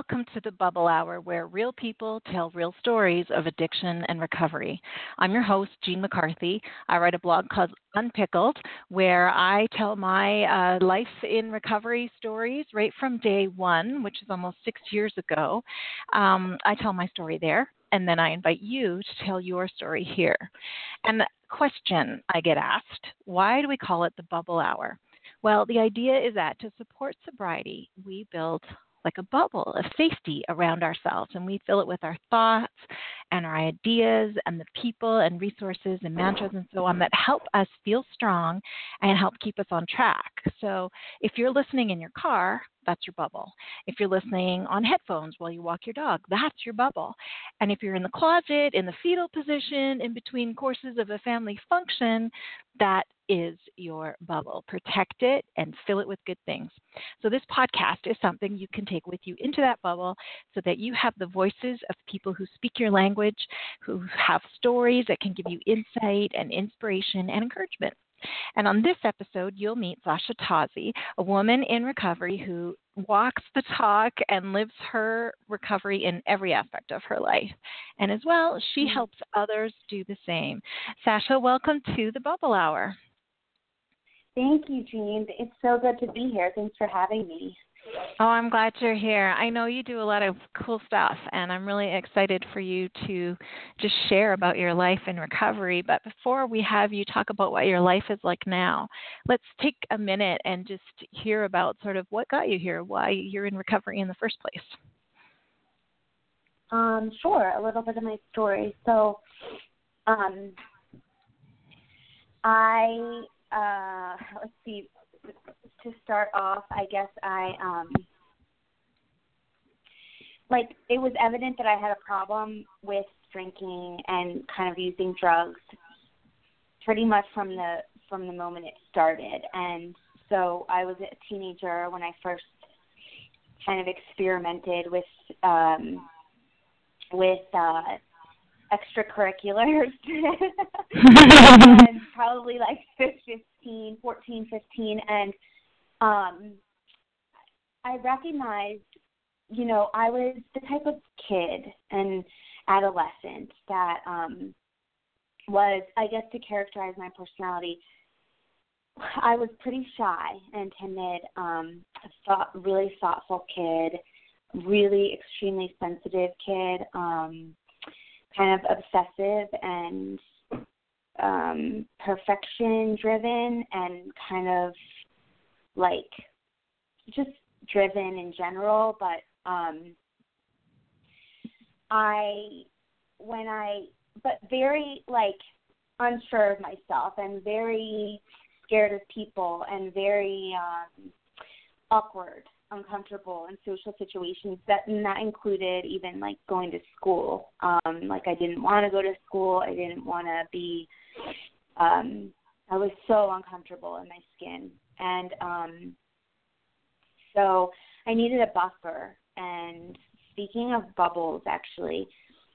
Welcome to the Bubble Hour, where real people tell real stories of addiction and recovery. I'm your host, Jean McCarthy. I write a blog called Unpickled, where I tell my uh, life in recovery stories right from day one, which is almost six years ago. Um, I tell my story there, and then I invite you to tell your story here. And the question I get asked why do we call it the Bubble Hour? Well, the idea is that to support sobriety, we build like a bubble of safety around ourselves and we fill it with our thoughts and our ideas and the people and resources and mantras and so on that help us feel strong and help keep us on track. So if you're listening in your car, that's your bubble. If you're listening on headphones while you walk your dog, that's your bubble. And if you're in the closet, in the fetal position, in between courses of a family function, that is your bubble. Protect it and fill it with good things. So, this podcast is something you can take with you into that bubble so that you have the voices of people who speak your language, who have stories that can give you insight and inspiration and encouragement. And on this episode, you'll meet Sasha Tozzi, a woman in recovery who walks the talk and lives her recovery in every aspect of her life. And as well, she mm-hmm. helps others do the same. Sasha, welcome to the Bubble Hour. Thank you, Jean. It's so good to be here. Thanks for having me. Oh, I'm glad you're here. I know you do a lot of cool stuff, and I'm really excited for you to just share about your life in recovery. But before we have you talk about what your life is like now, let's take a minute and just hear about sort of what got you here, why you're in recovery in the first place. Um, sure, a little bit of my story. So, um, I uh, let's see to start off, I guess I um like it was evident that I had a problem with drinking and kind of using drugs pretty much from the from the moment it started. And so I was a teenager when I first kind of experimented with um with uh extracurriculars and probably like 15 14 15 and um, I recognized, you know, I was the type of kid and adolescent that um, was, I guess, to characterize my personality. I was pretty shy and timid, um, thought really thoughtful kid, really extremely sensitive kid, um, kind of obsessive and um perfection driven and kind of like just driven in general, but um I when I but very like unsure of myself and very scared of people and very um awkward, uncomfortable in social situations that and that included even like going to school. Um like I didn't want to go to school, I didn't want to be um I was so uncomfortable in my skin and um, so I needed a buffer. And speaking of bubbles, actually,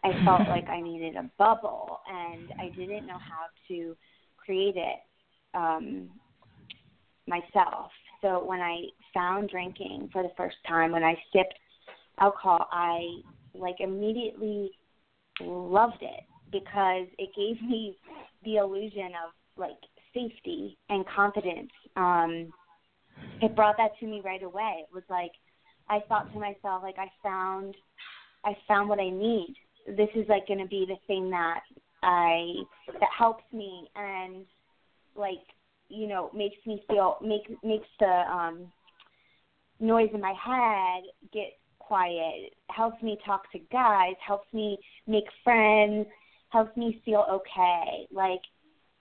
I felt like I needed a bubble, and I didn't know how to create it um, myself. So when I found drinking for the first time, when I sipped alcohol, I like immediately loved it because it gave me the illusion of like safety and confidence. Um, it brought that to me right away. It was like I thought to myself, like I found, I found what I need. This is like going to be the thing that I that helps me and like you know makes me feel make makes the um noise in my head get quiet helps me talk to guys helps me make friends helps me feel okay like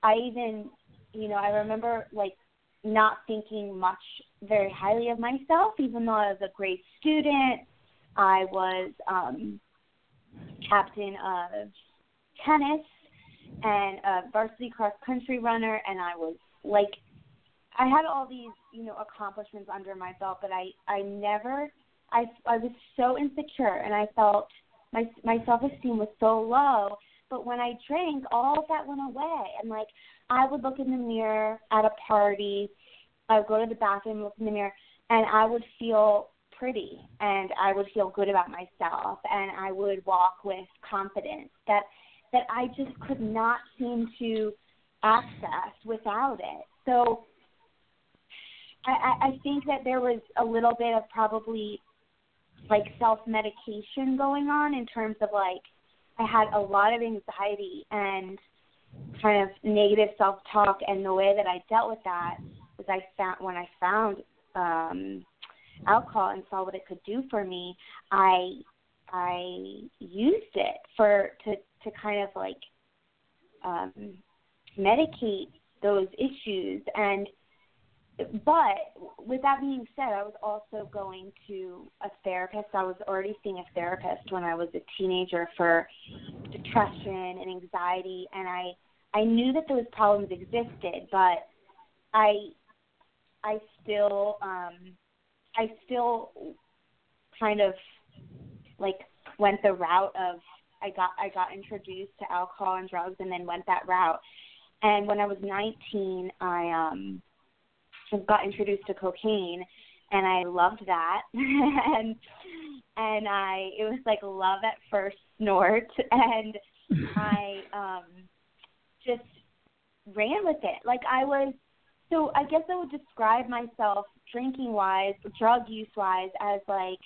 i even you know, I remember like not thinking much very highly of myself, even though I was a great student. I was um, captain of tennis and a varsity cross country runner, and I was like, I had all these, you know, accomplishments under my belt, but I, I never, I, I was so insecure, and I felt my my self esteem was so low. But when I drank, all of that went away, and like I would look in the mirror at a party. I would go to the bathroom, look in the mirror, and I would feel pretty and I would feel good about myself and I would walk with confidence that that I just could not seem to access without it. So I, I think that there was a little bit of probably like self medication going on in terms of like I had a lot of anxiety and kind of negative self talk and the way that I dealt with that was I found when I found um alcohol and saw what it could do for me, I I used it for to to kind of like um medicate those issues and but with that being said, I was also going to a therapist. I was already seeing a therapist when I was a teenager for depression and anxiety, and I I knew that those problems existed, but I I still um I still kind of like went the route of I got I got introduced to alcohol and drugs and then went that route. And when I was 19, I um got introduced to cocaine and I loved that. and and I it was like love at first snort and I um just ran with it. Like I was so I guess I would describe myself drinking wise, drug use wise, as like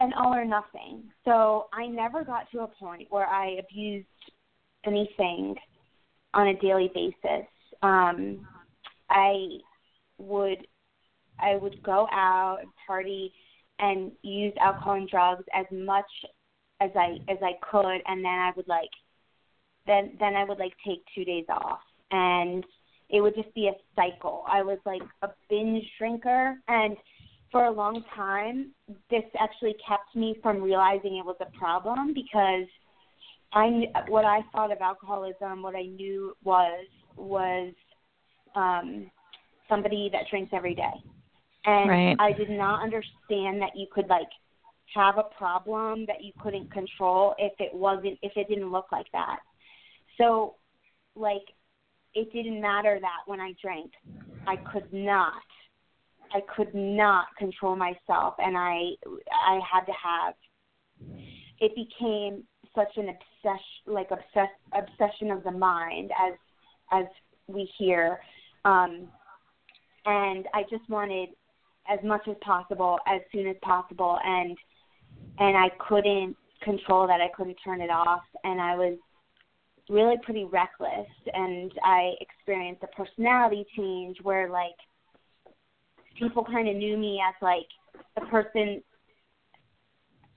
an all or nothing. So I never got to a point where I abused anything on a daily basis. Um, I would I would go out and party and use alcohol and drugs as much as I as I could and then I would like then then I would like take 2 days off and it would just be a cycle. I was like a binge drinker and for a long time this actually kept me from realizing it was a problem because I what I thought of alcoholism, what I knew was was um somebody that drinks every day. And right. I did not understand that you could like have a problem that you couldn't control if it wasn't if it didn't look like that. So like it didn't matter that when I drank, I could not, I could not control myself, and I, I had to have. It became such an obsession, like obsess, obsession of the mind, as, as we hear, um, and I just wanted as much as possible, as soon as possible, and, and I couldn't control that. I couldn't turn it off, and I was really pretty reckless and I experienced a personality change where like people kind of knew me as like the person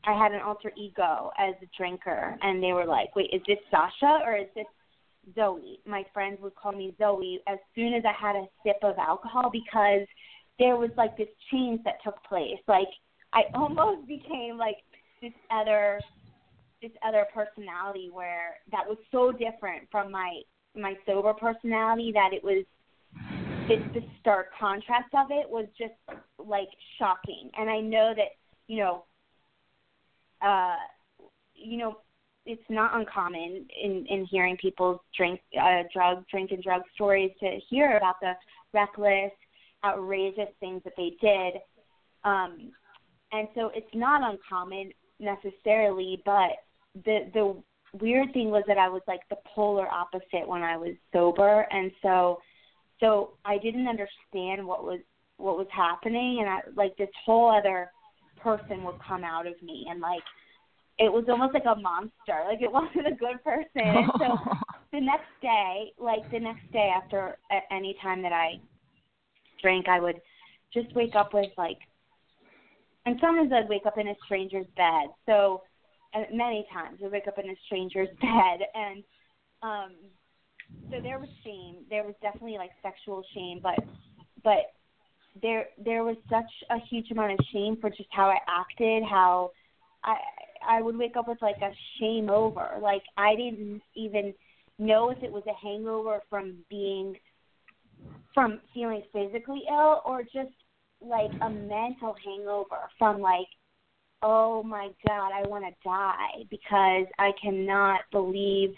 I had an alter ego as a drinker and they were like, "Wait, is this Sasha or is this Zoe?" My friends would call me Zoe as soon as I had a sip of alcohol because there was like this change that took place. Like I almost became like this other this other personality where that was so different from my my sober personality that it was it, the stark contrast of it was just like shocking and i know that you know uh you know it's not uncommon in in hearing people's drink uh drug drink and drug stories to hear about the reckless outrageous things that they did. Um and so it's not uncommon necessarily but the the weird thing was that I was like the polar opposite when I was sober, and so so I didn't understand what was what was happening, and I like this whole other person would come out of me, and like it was almost like a monster, like it wasn't a good person. And so the next day, like the next day after any time that I drank, I would just wake up with like, and sometimes I'd wake up in a stranger's bed, so many times I'd wake up in a stranger's bed. And um so there was shame. There was definitely like sexual shame. But but there there was such a huge amount of shame for just how I acted how I I would wake up with like a shame over. Like I didn't even know if it was a hangover from being from feeling physically ill or just like a mental hangover from like oh my god, I want to die because I cannot believe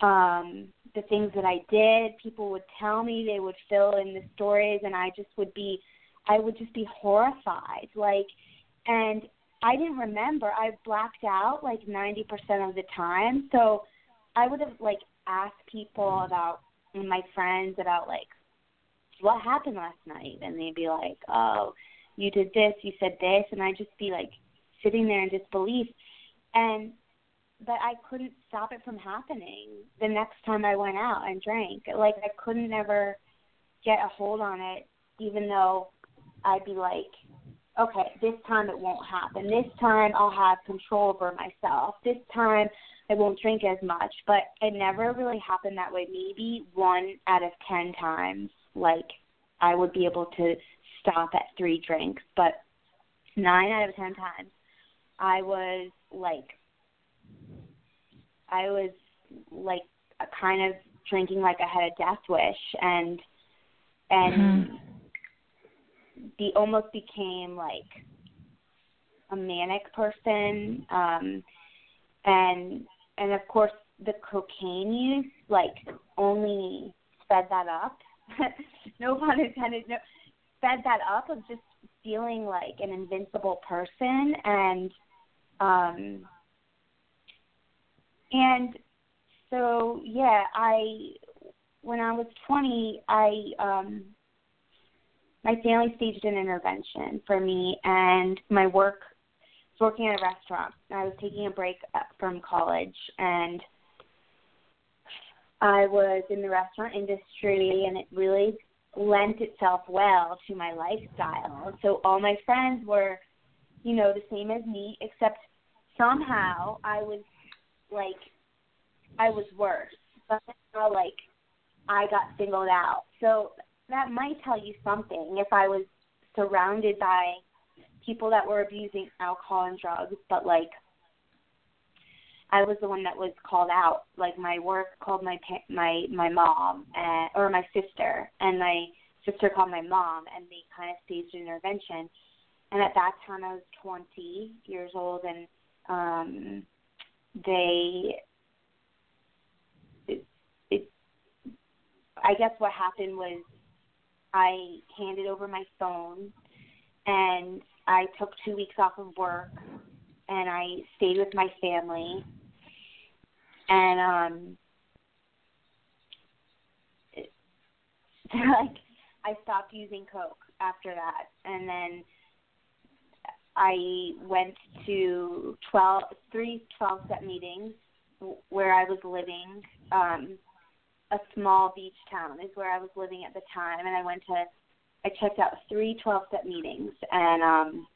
um the things that I did. People would tell me, they would fill in the stories and I just would be I would just be horrified. Like, and I didn't remember. I blacked out like 90% of the time. So I would have like asked people about my friends about like what happened last night and they'd be like, "Oh, you did this, you said this." And I'd just be like sitting there in disbelief. And but I couldn't stop it from happening the next time I went out and drank. Like I couldn't ever get a hold on it even though I'd be like, okay, this time it won't happen. This time I'll have control over myself. This time I won't drink as much. But it never really happened that way. Maybe one out of ten times, like I would be able to stop at three drinks. But nine out of ten times, I was like, I was like a kind of drinking like I had a death wish and and mm-hmm. be almost became like a manic person um and and of course the cocaine use like only sped that up. No pun intended no sped that up of just feeling like an invincible person and um and so yeah i when i was 20 i um my family staged an intervention for me and my work was working at a restaurant. I was taking a break from college and I was in the restaurant industry and it really lent itself well to my lifestyle. So all my friends were, you know, the same as me except somehow I was like I was worse. But now like I got singled out. So that might tell you something if I was surrounded by people that were abusing alcohol and drugs, but like I was the one that was called out. Like my work called my my my mom and or my sister, and my sister called my mom, and they kind of staged an intervention. And at that time, I was 20 years old, and um, they it, it I guess what happened was I handed over my phone and I took two weeks off of work and I stayed with my family. And um it, like I stopped using coke after that. And then I went to twelve three twelve step meetings where I was living um a small beach town is where I was living at the time, and I went to I checked out three 12 step meetings, and um,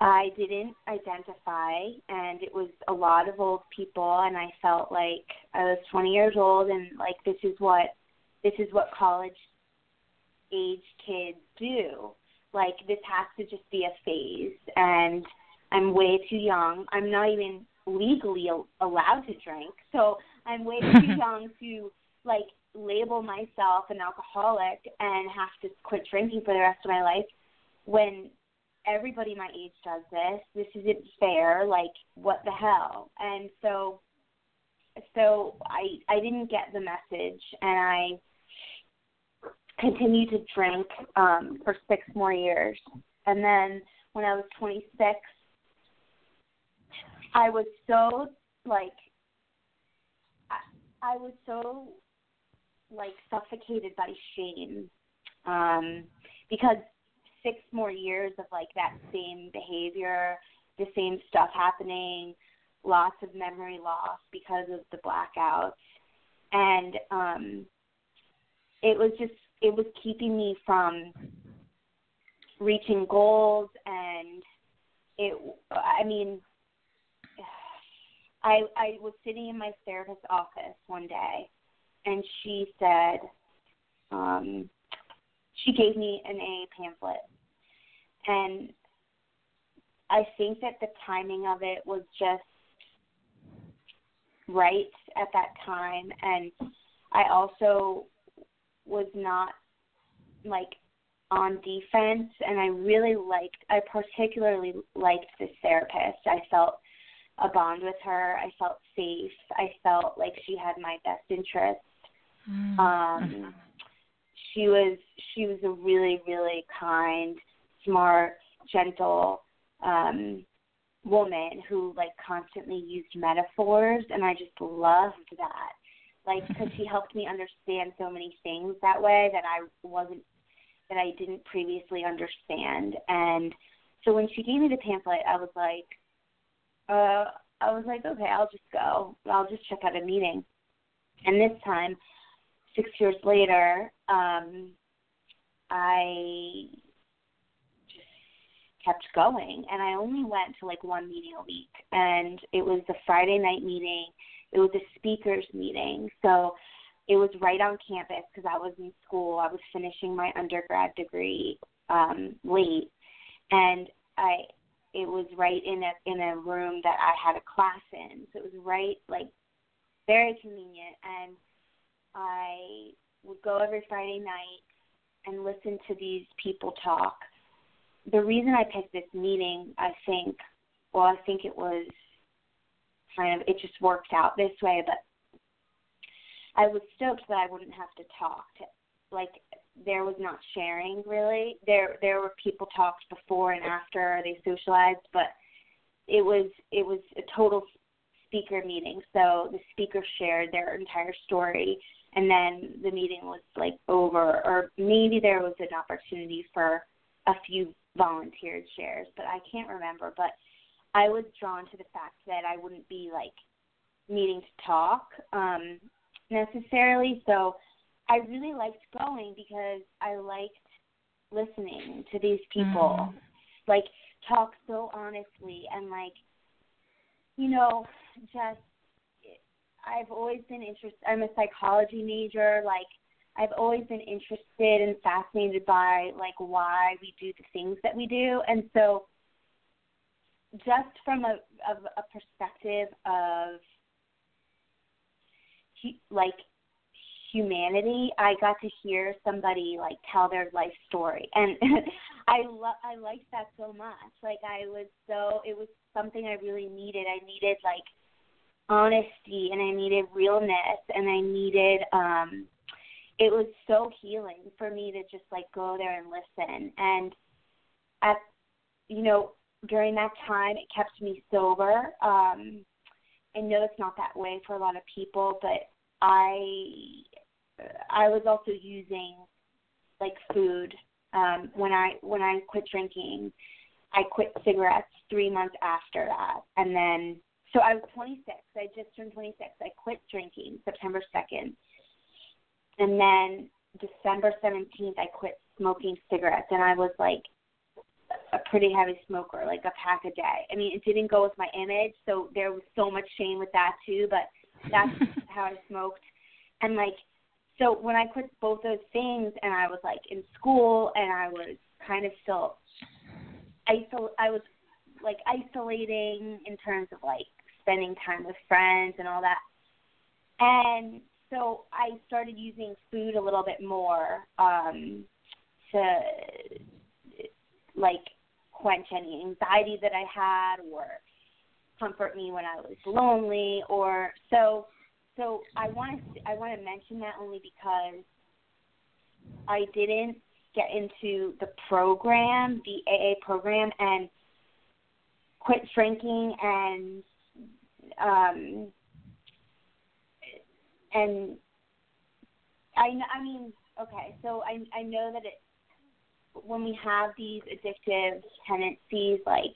I didn't identify, and it was a lot of old people, and I felt like I was 20 years old, and like this is what this is what college age kids do. Like this has to just be a phase, and I'm way too young. I'm not even legally allowed to drink, so I'm way too young to like label myself an alcoholic and have to quit drinking for the rest of my life when everybody my age does this. This isn't fair. Like what the hell? And so so I I didn't get the message and I continued to drink um for 6 more years. And then when I was 26 I was so like I was so like suffocated by shame um because six more years of like that same behavior the same stuff happening lots of memory loss because of the blackouts and um it was just it was keeping me from reaching goals and it i mean I I was sitting in my therapist's office one day, and she said, um, she gave me an A pamphlet, and I think that the timing of it was just right at that time, and I also was not like on defense, and I really liked. I particularly liked this therapist. I felt a bond with her. I felt safe. I felt like she had my best interest. Mm-hmm. Um, she was she was a really really kind, smart, gentle um woman who like constantly used metaphors and I just loved that. Like cuz she helped me understand so many things that way that I wasn't that I didn't previously understand and so when she gave me the pamphlet I was like uh I was like okay, I'll just go. I'll just check out a meeting. And this time 6 years later um I just kept going and I only went to like one meeting a week and it was the Friday night meeting. It was a speakers meeting. So it was right on campus because I was in school. I was finishing my undergrad degree um late and I it was right in a in a room that I had a class in. So it was right like very convenient and I would go every Friday night and listen to these people talk the reason I picked this meeting, I think, well, I think it was kind of it just worked out this way, but I was stoked that I wouldn't have to talk. To, like there was not sharing really. There there were people talked before and after they socialized, but it was it was a total speaker meeting. So the speakers shared their entire story and then the meeting was like over or maybe there was an opportunity for a few volunteered shares, but I can't remember. But I was drawn to the fact that I wouldn't be like needing to talk um, necessarily. So I really liked going because I liked listening to these people, mm. like talk so honestly and like, you know, just I've always been interested. I'm a psychology major, like I've always been interested and fascinated by like why we do the things that we do, and so just from a of a perspective of like humanity, I got to hear somebody like tell their life story, and I love I liked that so much. Like I was so it was something I really needed. I needed like honesty, and I needed realness, and I needed um it was so healing for me to just like go there and listen and at you know during that time it kept me sober. Um i know it's not that way for a lot of people but i i was also using like food um when i when i quit drinking. I quit cigarettes 3 months after that and then so i was 26 i just turned 26 i quit drinking september 2nd and then December 17th, I quit smoking cigarettes, and I was like a pretty heavy smoker, like a pack a day. I mean, it didn't go with my image, so there was so much shame with that too. But that's how I smoked, and like, so when I quit both those things, and I was like in school, and I was kind of still isol, I was like isolating in terms of like spending time with friends and all that, and so I started using food a little bit more um, to like quench any anxiety that I had or comfort me when I was lonely or so so I want to I want to mention that only because I didn't get into the program, the AA program and quit drinking and um and I I mean okay, so I I know that it when we have these addictive tendencies, like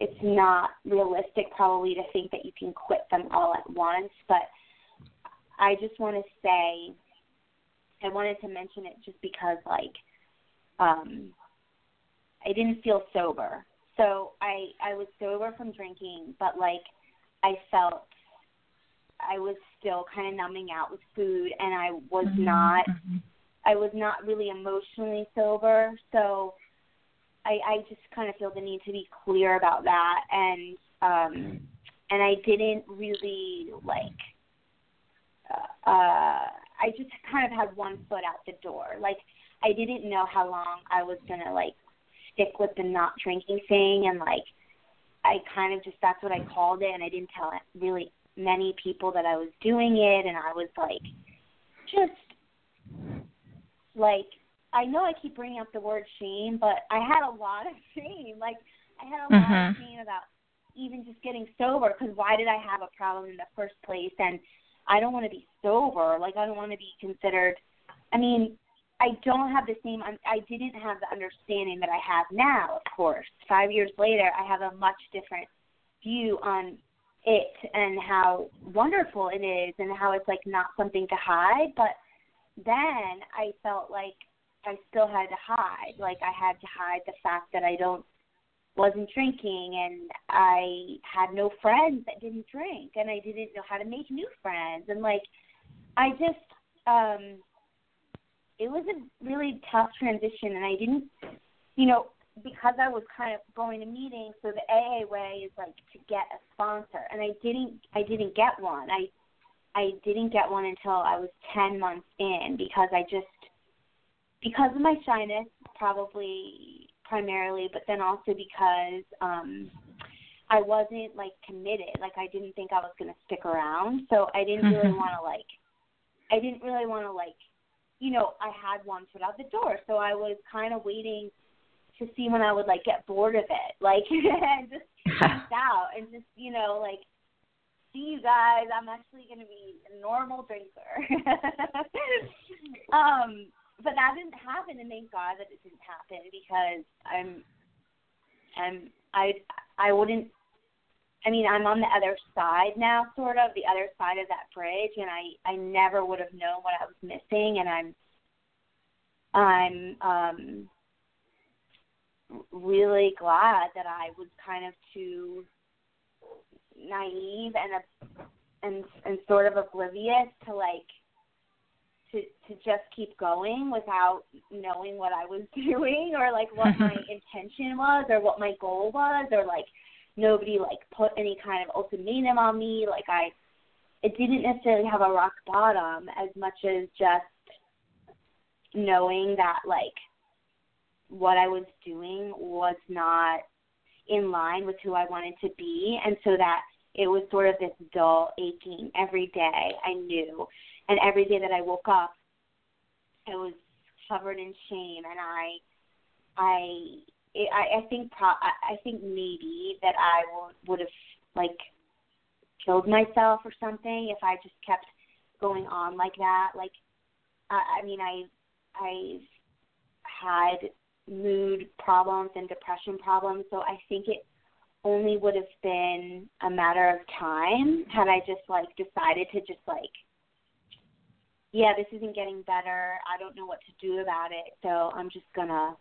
it's not realistic probably to think that you can quit them all at once, but I just want to say I wanted to mention it just because like um I didn't feel sober. So I I was sober from drinking, but like I felt I was still kind of numbing out with food, and I was mm-hmm. not. Mm-hmm. I was not really emotionally sober, so I, I just kind of feel the need to be clear about that, and um, and I didn't really like. Uh, uh, I just kind of had one foot out the door. Like I didn't know how long I was gonna like stick with the not drinking thing, and like I kind of just that's what I called it, and I didn't tell really many people that I was doing it, and I was like, just like I know I keep bringing up the word shame, but I had a lot of shame. Like I had a mm-hmm. lot of shame about even just getting sober because why did I have a problem in the first place? And I don't want to be sober. Like I don't want to be considered. I mean, I don't have the same. I didn't have the understanding that I have now. Of course, five years later, I have a much different view on it and how wonderful it is and how it's like not something to hide. But then I felt like I still had to hide. Like I had to hide the fact that I don't wasn't drinking and I had no friends that didn't drink and I didn't know how to make new friends and like I just um it was a really tough transition and I didn't you know because I was kind of going to meetings so the AA way is like to get a sponsor and I didn't I didn't get one. I I didn't get one until I was 10 months in because I just because of my shyness probably primarily but then also because um I wasn't like committed. Like I didn't think I was going to stick around. So I didn't really want to like I didn't really want to like you know, I had one foot out the door. So I was kind of waiting to see when I would like get bored of it, like and just out and just you know like see you guys. I'm actually going to be a normal drinker. um, but that didn't happen, and thank God that it didn't happen because I'm, I'm, I, I wouldn't. I mean, I'm on the other side now, sort of the other side of that bridge, and I, I never would have known what I was missing, and I'm, I'm, um, really glad that I was kind of too naive and a, and and sort of oblivious to like to to just keep going without knowing what I was doing or like what my intention was or what my goal was or like nobody like put any kind of ultimatum on me. Like I it didn't necessarily have a rock bottom as much as just knowing that like what I was doing was not in line with who I wanted to be, and so that it was sort of this dull aching every day. I knew, and every day that I woke up, I was covered in shame, and I, I, I, I think pro, I, think maybe that I would have like killed myself or something if I just kept going on like that. Like, I, I mean, I, I've had mood problems and depression problems. So I think it only would have been a matter of time had I just like decided to just like yeah, this isn't getting better. I don't know what to do about it. So I'm just going to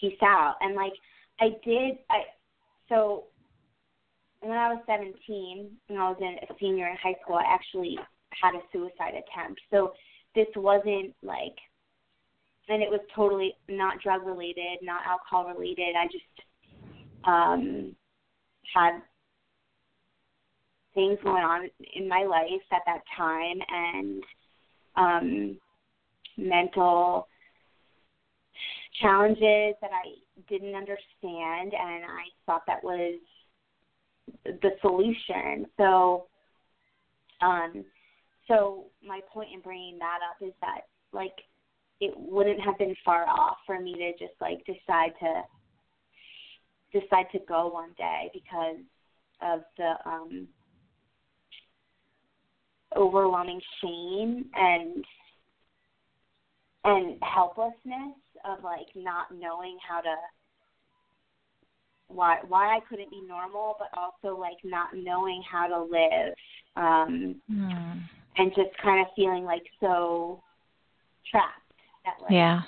peace out. And like I did I so when I was 17 and I was in a senior in high school, I actually had a suicide attempt. So this wasn't like and it was totally not drug related, not alcohol related. I just um had things going on in my life at that time and um mental challenges that I didn't understand and I thought that was the solution. So um so my point in bringing that up is that like it wouldn't have been far off for me to just like decide to decide to go one day because of the um overwhelming shame and and helplessness of like not knowing how to why why I couldn't be normal but also like not knowing how to live um mm. and just kind of feeling like so trapped that like yeah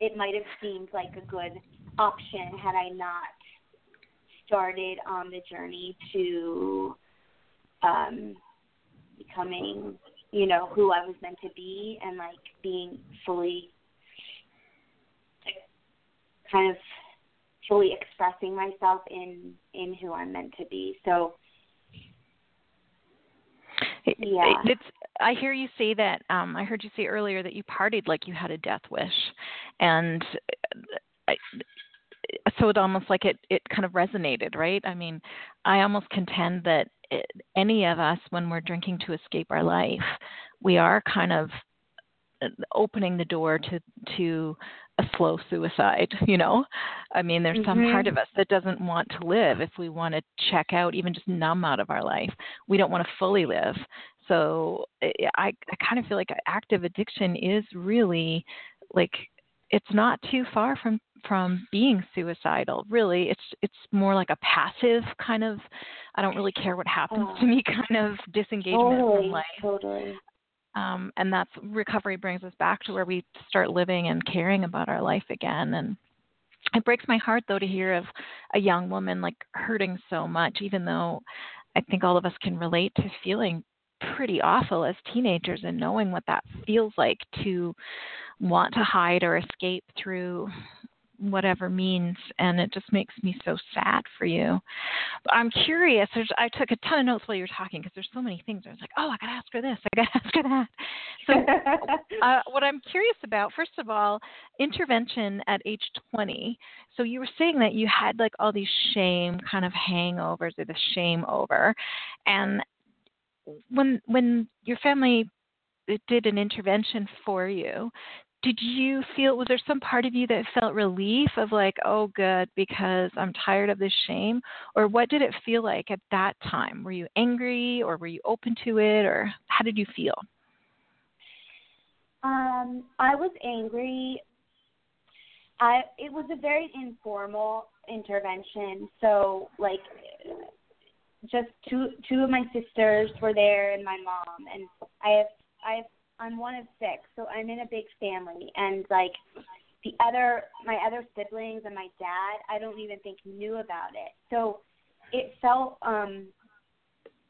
it might have seemed like a good option had I not started on the journey to um becoming you know who I was meant to be and like being fully kind of fully expressing myself in in who I'm meant to be so yeah. It's I hear you say that um I heard you say earlier that you partied like you had a death wish and I, so it almost like it it kind of resonated, right? I mean, I almost contend that it, any of us when we're drinking to escape our life, we are kind of opening the door to to a slow suicide you know i mean there's mm-hmm. some part of us that doesn't want to live if we want to check out even just numb out of our life we don't want to fully live so i i kind of feel like active addiction is really like it's not too far from from being suicidal really. It's it's more like a passive kind of i don't really care what happens oh. to me kind of disengagement totally, from life. totally. Um, and that's recovery brings us back to where we start living and caring about our life again. And it breaks my heart though to hear of a young woman like hurting so much even though i think all of us can relate to feeling pretty awful as teenagers and knowing what that feels like to want to hide or escape through whatever means and it just makes me so sad for you. But i'm curious there's i took a ton of notes while you were talking because there's so many things. I was like oh i gotta ask her this i gotta ask her that. So uh, what i'm curious about first of all intervention at age 20 so you were saying that you had like all these shame kind of hangovers or the shame over and when when your family did an intervention for you did you feel was there some part of you that felt relief of like oh good because i'm tired of this shame or what did it feel like at that time? Were you angry or were you open to it or how did you feel? Um i was angry. I it was a very informal intervention so like just two two of my sisters were there and my mom and i have i have I'm one of six, so I'm in a big family, and like the other my other siblings and my dad, I don't even think knew about it. So it felt um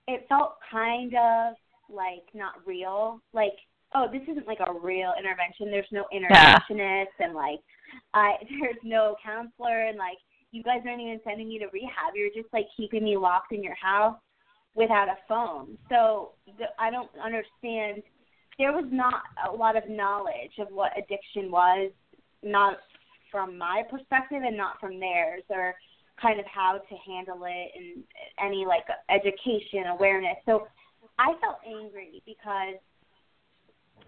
it felt kind of like not real. Like, oh, this isn't like a real intervention. There's no interventionist yeah. and like I there's no counselor and like you guys aren't even sending me to rehab. You're just like keeping me locked in your house without a phone. So the, I don't understand there was not a lot of knowledge of what addiction was, not from my perspective and not from theirs, or kind of how to handle it and any like education awareness. So I felt angry because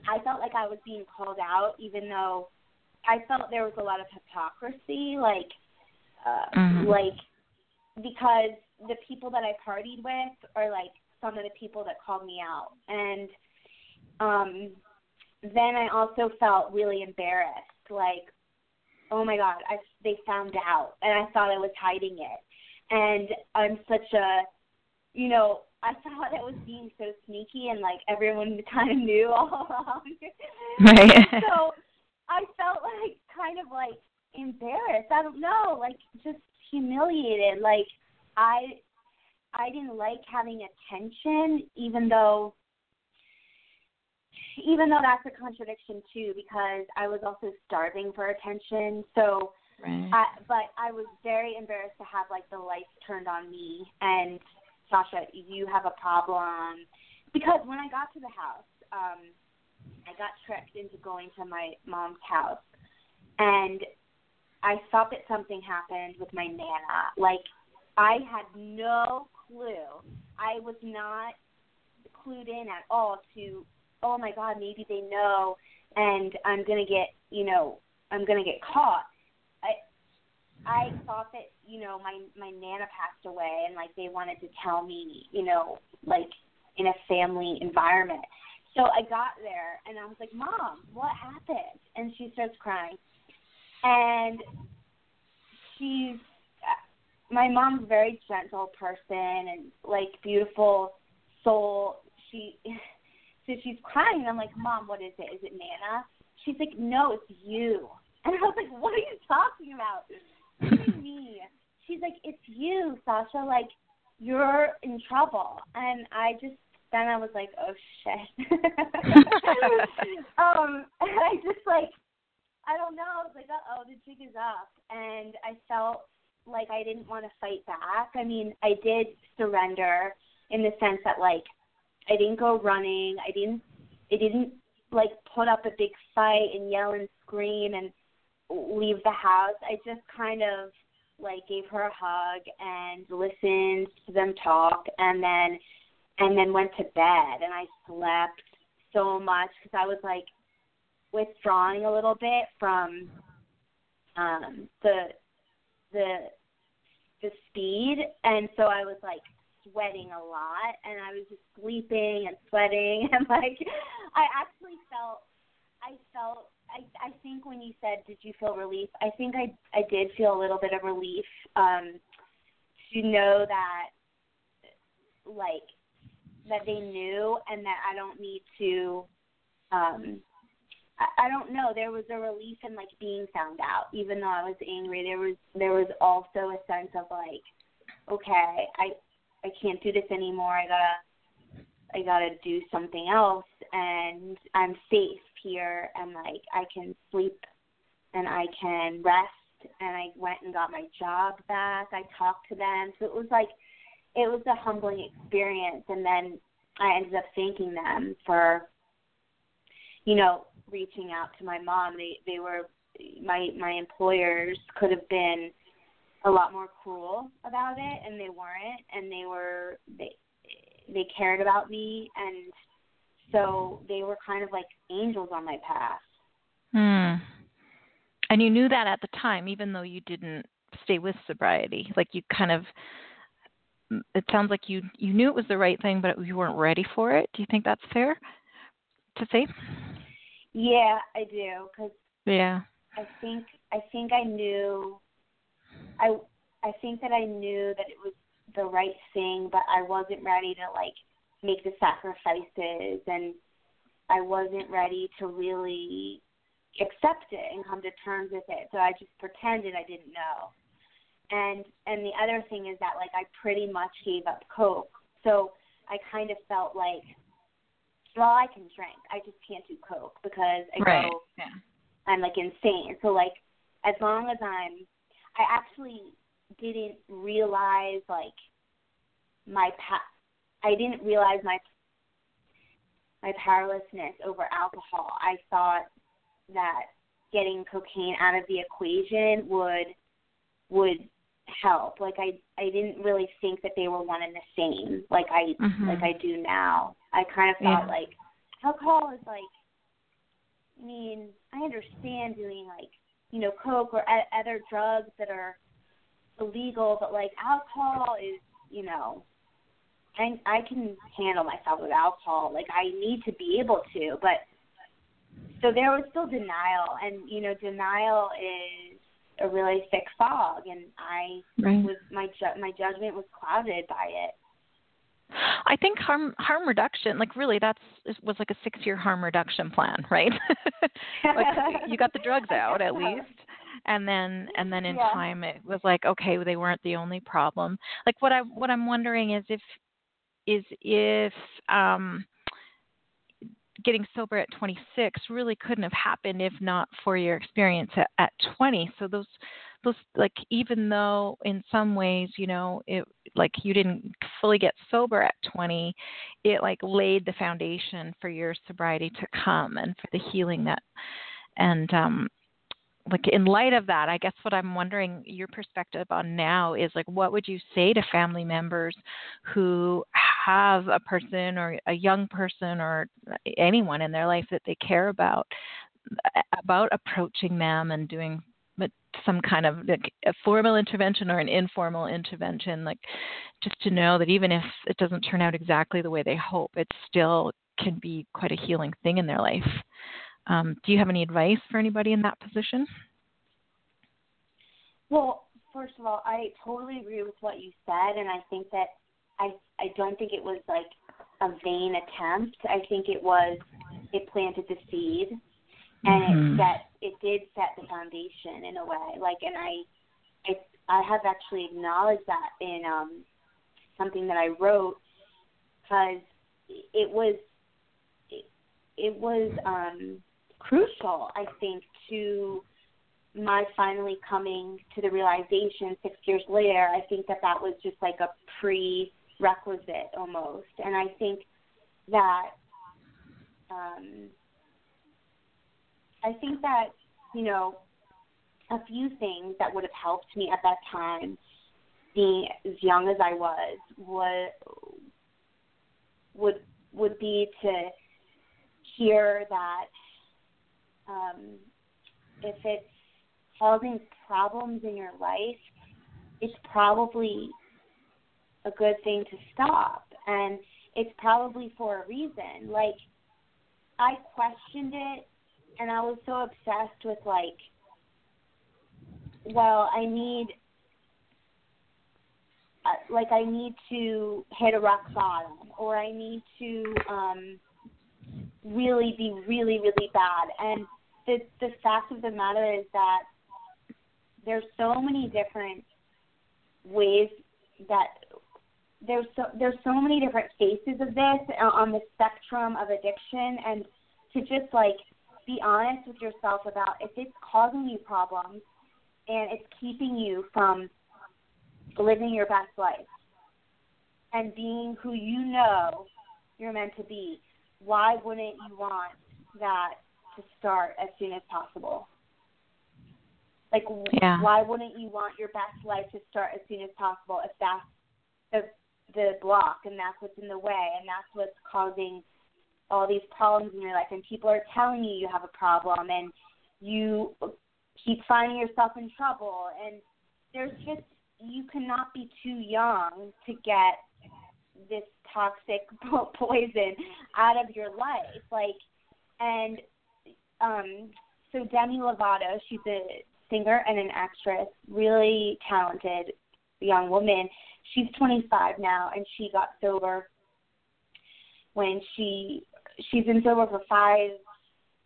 I felt like I was being called out, even though I felt there was a lot of hypocrisy, like, uh, mm-hmm. like because the people that I partied with are like some of the people that called me out, and um, then I also felt really embarrassed, like, oh my god, I they found out, and I thought I was hiding it, and I'm such a, you know, I thought I was being so sneaky, and like everyone kind of knew all along. Right. so I felt like kind of like embarrassed. I don't know, like just humiliated. Like I, I didn't like having attention, even though even though that's a contradiction too, because I was also starving for attention. So, right. I, but I was very embarrassed to have like the lights turned on me and Sasha, you have a problem. Because when I got to the house, um, I got tricked into going to my mom's house, and I thought that something happened with my nana. Like I had no clue. I was not clued in at all to oh my god, maybe they know, and I'm gonna get, you know, I'm gonna get caught. I I thought that you know my my nana passed away, and like they wanted to tell me, you know, like in a family environment. So I got there and I was like, Mom, what happened? And she starts crying. And she's my mom's a very gentle person and like beautiful soul. She so she's crying. And I'm like, Mom, what is it? Is it Nana? She's like, No, it's you. And I was like, What are you talking about? Do? She's like, It's you, Sasha. Like, you're in trouble. And I just then I was like, Oh shit. um, and I just like, I don't know. I was like, oh, the jig is up. And I felt like I didn't want to fight back. I mean, I did surrender in the sense that like I didn't go running. I didn't I didn't like put up a big fight and yell and scream and leave the house. I just kind of like gave her a hug and listened to them talk and then and then went to bed and I slept so much cuz I was like withdrawing a little bit from um the the the speed. And so I was like sweating a lot and I was just sleeping and sweating. And like I actually felt I felt I I think when you said did you feel relief? I think I I did feel a little bit of relief um to know that like that they knew and that I don't need to um I, don't know. There was a relief in like being found out. Even though I was angry there was there was also a sense of like okay I I can't do this anymore. I gotta I gotta do something else. And I'm safe here. And like I can sleep. And I can rest. And I went and got my job back. I talked to them. So it was like it was a humbling experience. And then I ended up thanking them for you know, reaching out to my mom. They they were my my employers could have been a lot more cruel about it and they weren't and they were they they cared about me and so they were kind of like angels on my path. Hmm. And you knew that at the time, even though you didn't stay with sobriety. Like you kind of, it sounds like you you knew it was the right thing, but you weren't ready for it. Do you think that's fair to say? Yeah, I do. Cause yeah, I think I think I knew. I I think that I knew that it was the right thing, but I wasn't ready to like make the sacrifices and I wasn't ready to really accept it and come to terms with it. So I just pretended I didn't know. And and the other thing is that like I pretty much gave up coke. So I kind of felt like well I can drink. I just can't do coke because I right. go yeah. I'm like insane. So like as long as I'm I actually didn't realize like my pa- I didn't realize my my powerlessness over alcohol. I thought that getting cocaine out of the equation would would help. Like I I didn't really think that they were one and the same. Like I mm-hmm. like I do now. I kind of thought yeah. like alcohol is like I mean, I understand doing like, you know, coke or a- other drugs that are illegal, but like alcohol is, you know, I I can handle myself with alcohol. Like I need to be able to, but so there was still denial, and you know, denial is a really thick fog, and I right. was my ju- my judgment was clouded by it. I think harm harm reduction, like really, that's was like a six year harm reduction plan, right? like you got the drugs out at least, and then and then in yeah. time it was like okay, they weren't the only problem. Like what I what I'm wondering is if is if um getting sober at 26 really couldn't have happened if not for your experience at, at 20 so those those like even though in some ways you know it like you didn't fully get sober at 20 it like laid the foundation for your sobriety to come and for the healing that and um like in light of that i guess what i'm wondering your perspective on now is like what would you say to family members who have a person or a young person or anyone in their life that they care about about approaching them and doing some kind of like a formal intervention or an informal intervention like just to know that even if it doesn't turn out exactly the way they hope it still can be quite a healing thing in their life um, do you have any advice for anybody in that position? Well, first of all, I totally agree with what you said, and I think that I I don't think it was like a vain attempt. I think it was it planted the seed, and mm-hmm. it set it did set the foundation in a way. Like, and I I I have actually acknowledged that in um something that I wrote because it was it, it was um crucial, I think, to my finally coming to the realization six years later. I think that that was just like a prerequisite almost, and I think that um, I think that you know a few things that would have helped me at that time, being as young as I was, would would would be to hear that um, if it's causing problems in your life, it's probably a good thing to stop. And it's probably for a reason. Like, I questioned it and I was so obsessed with, like, well, I need, uh, like, I need to hit a rock bottom or I need to, um, really be really really bad. And the the fact of the matter is that there's so many different ways that there's so there's so many different faces of this on the spectrum of addiction. And to just like be honest with yourself about if it's causing you problems and it's keeping you from living your best life and being who you know you're meant to be why wouldn't you want that to start as soon as possible? Like, yeah. why wouldn't you want your best life to start as soon as possible if that's the the block and that's what's in the way and that's what's causing all these problems in your life and people are telling you you have a problem and you keep finding yourself in trouble and there's just you cannot be too young to get this toxic poison out of your life like and um so Demi Lovato she's a singer and an actress really talented young woman. She's 25 now and she got sober when she she's been sober for 5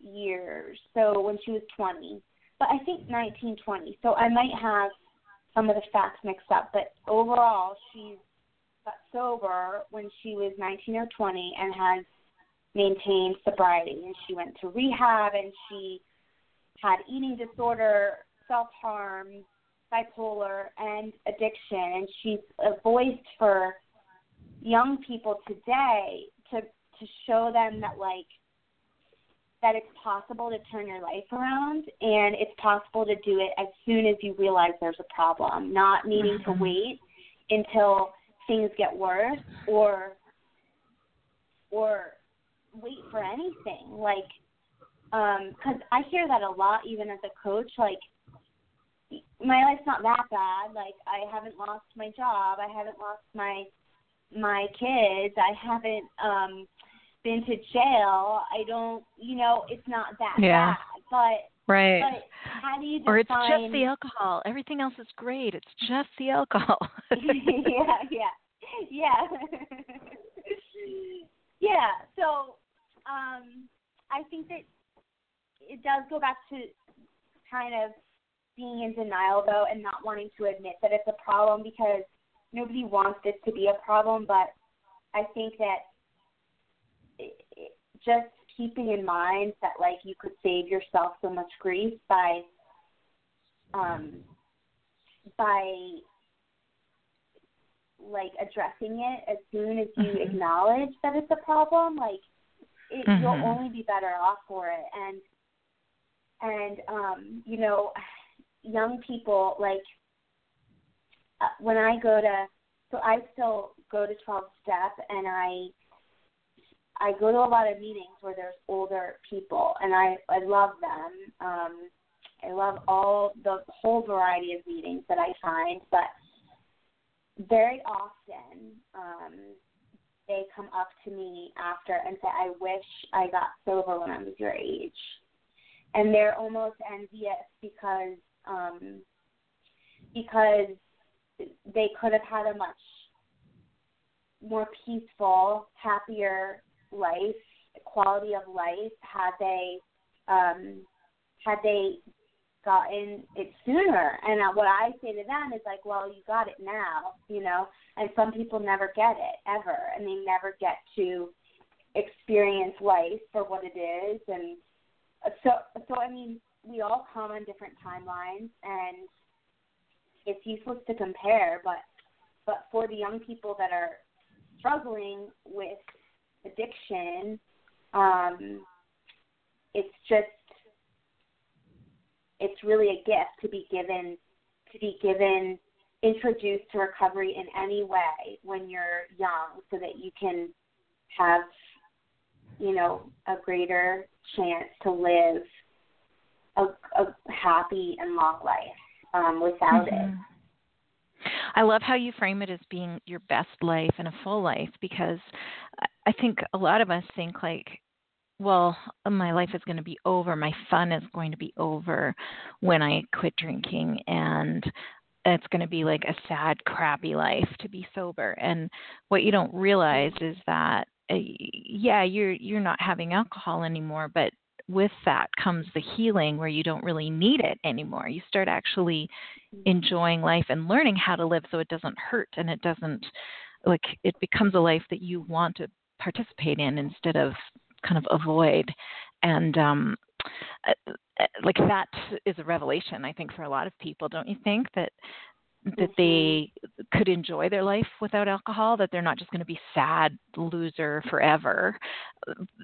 years so when she was 20 but I think 19 20 so I might have some of the facts mixed up but overall she's got sober when she was 19 or 20 and has maintained sobriety. And she went to rehab and she had eating disorder, self harm, bipolar, and addiction. And she's a voice for young people today to to show them that like that it's possible to turn your life around and it's possible to do it as soon as you realize there's a problem, not needing to mm-hmm. wait until things get worse or or wait for anything. Like um cuz I hear that a lot even as a coach like my life's not that bad. Like I haven't lost my job. I haven't lost my my kids. I haven't um been to jail I don't you know it's not that yeah. bad but Right. But how do you define... Or it's just the alcohol. Everything else is great. It's just the alcohol. yeah, yeah, yeah, yeah. So, um, I think that it does go back to kind of being in denial though, and not wanting to admit that it's a problem because nobody wants this to be a problem. But I think that just keeping in mind that like you could save yourself so much grief by um by like addressing it as soon as you mm-hmm. acknowledge that it's a problem like it, mm-hmm. you'll only be better off for it and and um you know young people like uh, when i go to so i still go to 12 step and i I go to a lot of meetings where there's older people, and I I love them. Um, I love all the whole variety of meetings that I find, but very often um, they come up to me after and say, "I wish I got sober when I was your age," and they're almost envious because um, because they could have had a much more peaceful, happier life, quality of life, had they um, had they gotten it sooner. And what I say to them is like, well, you got it now, you know. And some people never get it ever, and they never get to experience life for what it is. And so, so I mean, we all come on different timelines, and it's useless to compare. But but for the young people that are struggling with addiction, um, it's just it's really a gift to be given to be given introduced to recovery in any way when you're young so that you can have you know a greater chance to live a, a happy and long life um, without mm-hmm. it. I love how you frame it as being your best life and a full life because I think a lot of us think like, well, my life is going to be over, my fun is going to be over when I quit drinking, and it's going to be like a sad, crappy life to be sober. And what you don't realize is that, uh, yeah, you're you're not having alcohol anymore, but with that comes the healing where you don't really need it anymore. You start actually mm-hmm. enjoying life and learning how to live so it doesn't hurt and it doesn't like it becomes a life that you want to participate in instead of kind of avoid. And um uh, uh, like that is a revelation I think for a lot of people, don't you think that that they could enjoy their life without alcohol that they're not just going to be sad loser forever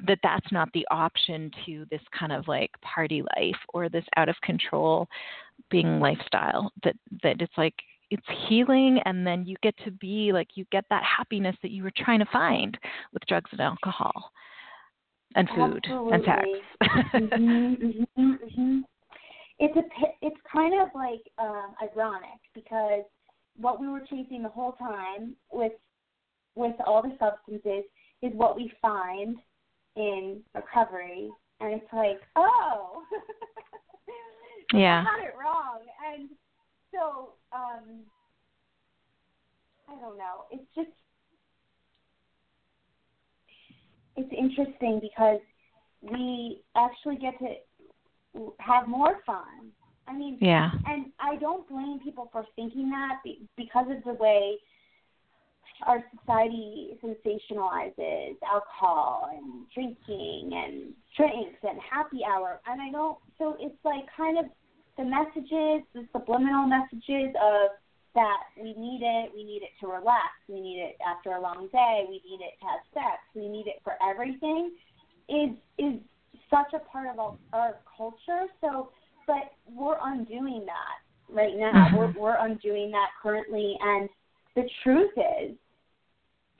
that that's not the option to this kind of like party life or this out of control being lifestyle that that it's like it's healing and then you get to be like you get that happiness that you were trying to find with drugs and alcohol and food Absolutely. and sex. Mm-hmm, mm-hmm, mm-hmm it's a it's kind of like um, ironic because what we were chasing the whole time with with all the substances is what we find in recovery, and it's like, oh, yeah, I got it wrong, and so um, I don't know. It's just it's interesting because we actually get to have more fun. I mean, yeah. And I don't blame people for thinking that because of the way our society sensationalizes alcohol and drinking and drinks and happy hour. And I don't, so it's like kind of the messages, the subliminal messages of that we need it, we need it to relax, we need it after a long day, we need it to have sex, we need it for everything is is such a part of our, our culture. So, but we're undoing that right now. Mm-hmm. We're, we're undoing that currently, and the truth is,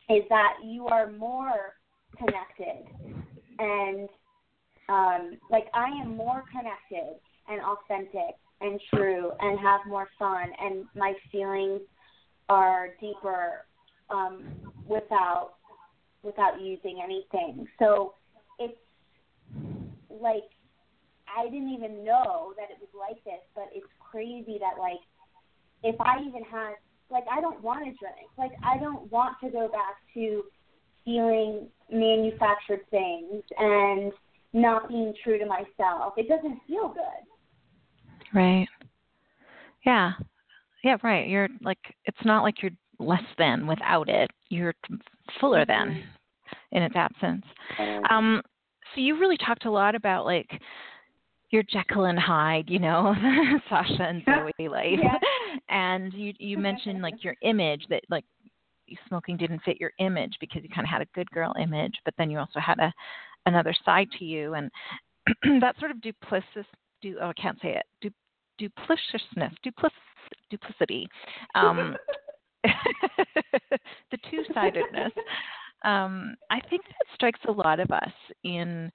is that you are more connected, and um, like I am more connected and authentic and true, and have more fun, and my feelings are deeper um, without without using anything. So it's like I didn't even know that it was like this, but it's crazy that like if I even had like I don't want to drink. Like I don't want to go back to feeling manufactured things and not being true to myself. It doesn't feel good. Right. Yeah. Yeah, right. You're like it's not like you're less than without it. You're fuller than mm-hmm. in its absence. Um so you really talked a lot about like your Jekyll and Hyde, you know, Sasha and Zoe life, yeah. and you you mentioned like your image that like smoking didn't fit your image because you kind of had a good girl image, but then you also had a another side to you, and that sort of duplicis, du, oh, I can't say it, du, dupliciousness, duplic, duplicity, um, the two sidedness um, I think that strikes a lot of us in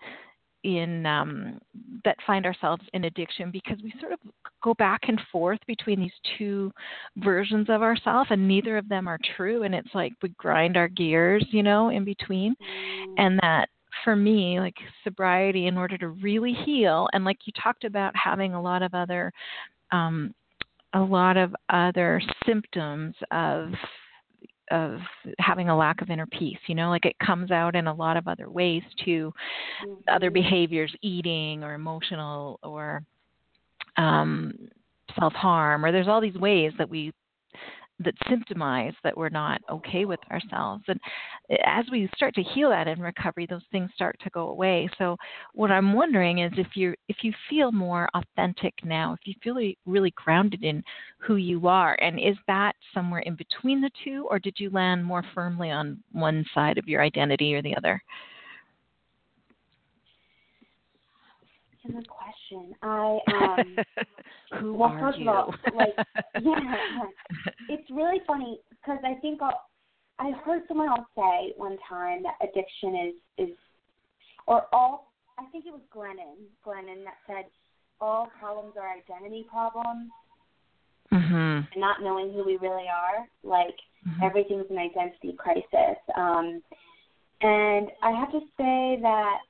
in um, that find ourselves in addiction because we sort of go back and forth between these two versions of ourselves and neither of them are true and it's like we grind our gears you know in between mm. and that for me like sobriety in order to really heal and like you talked about having a lot of other um, a lot of other symptoms of of having a lack of inner peace you know like it comes out in a lot of other ways to mm-hmm. other behaviors eating or emotional or um self harm or there's all these ways that we that symptomize that we're not okay with ourselves. And eh, as we start to heal that in recovery, those things start to go away. So what I'm wondering is if you if you feel more authentic now, if you feel really, really grounded in who you are, and is that somewhere in between the two, or did you land more firmly on one side of your identity or the other? Good question. I um who well, are first you? of all, like yeah, it's really funny because I think I'll, I heard someone else say one time that addiction is is or all. I think it was Glennon. Glennon that said all problems are identity problems Mhm. and not knowing who we really are. Like Mhm. everything's an identity crisis. Um, and I have to say that,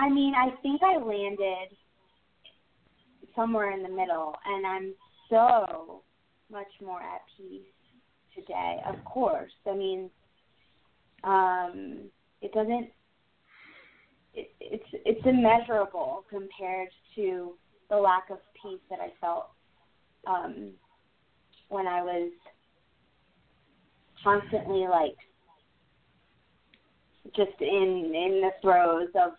I mean, I think I landed somewhere in the middle, and I'm so much more at peace today. Of course, I mean, um, it doesn't. It, it's it's immeasurable compared to the lack of peace that I felt um, when I was constantly like just in in the throes of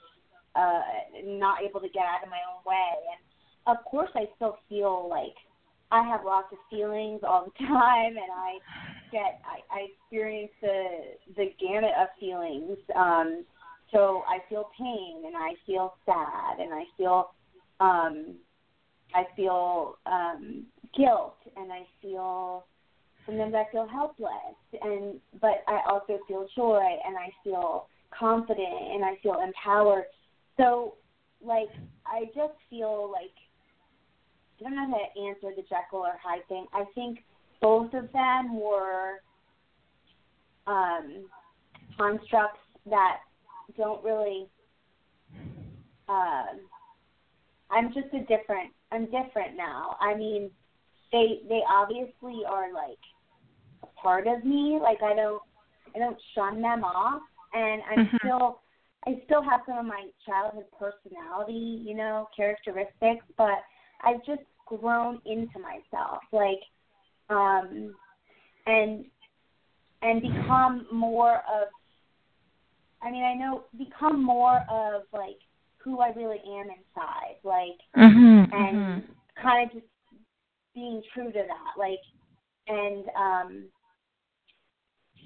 uh not able to get out of my own way and of course I still feel like I have lots of feelings all the time and I get I, I experience the the gamut of feelings. Um so I feel pain and I feel sad and I feel um I feel um guilt and I feel sometimes I feel helpless and but I also feel joy and I feel confident and I feel empowered. So like I just feel like I don't know how to answer the Jekyll or Hyde thing. I think both of them were um, constructs that don't really. Um, I'm just a different. I'm different now. I mean, they they obviously are like a part of me. Like I don't I don't shun them off, and I'm Mhm. still I still have some of my childhood personality, you know, characteristics, but I've just grown into myself, like, um, and and become more of. I mean, I know become more of like who I really am inside, like, Mhm. and mhm. kind of just being true to that, like, and um,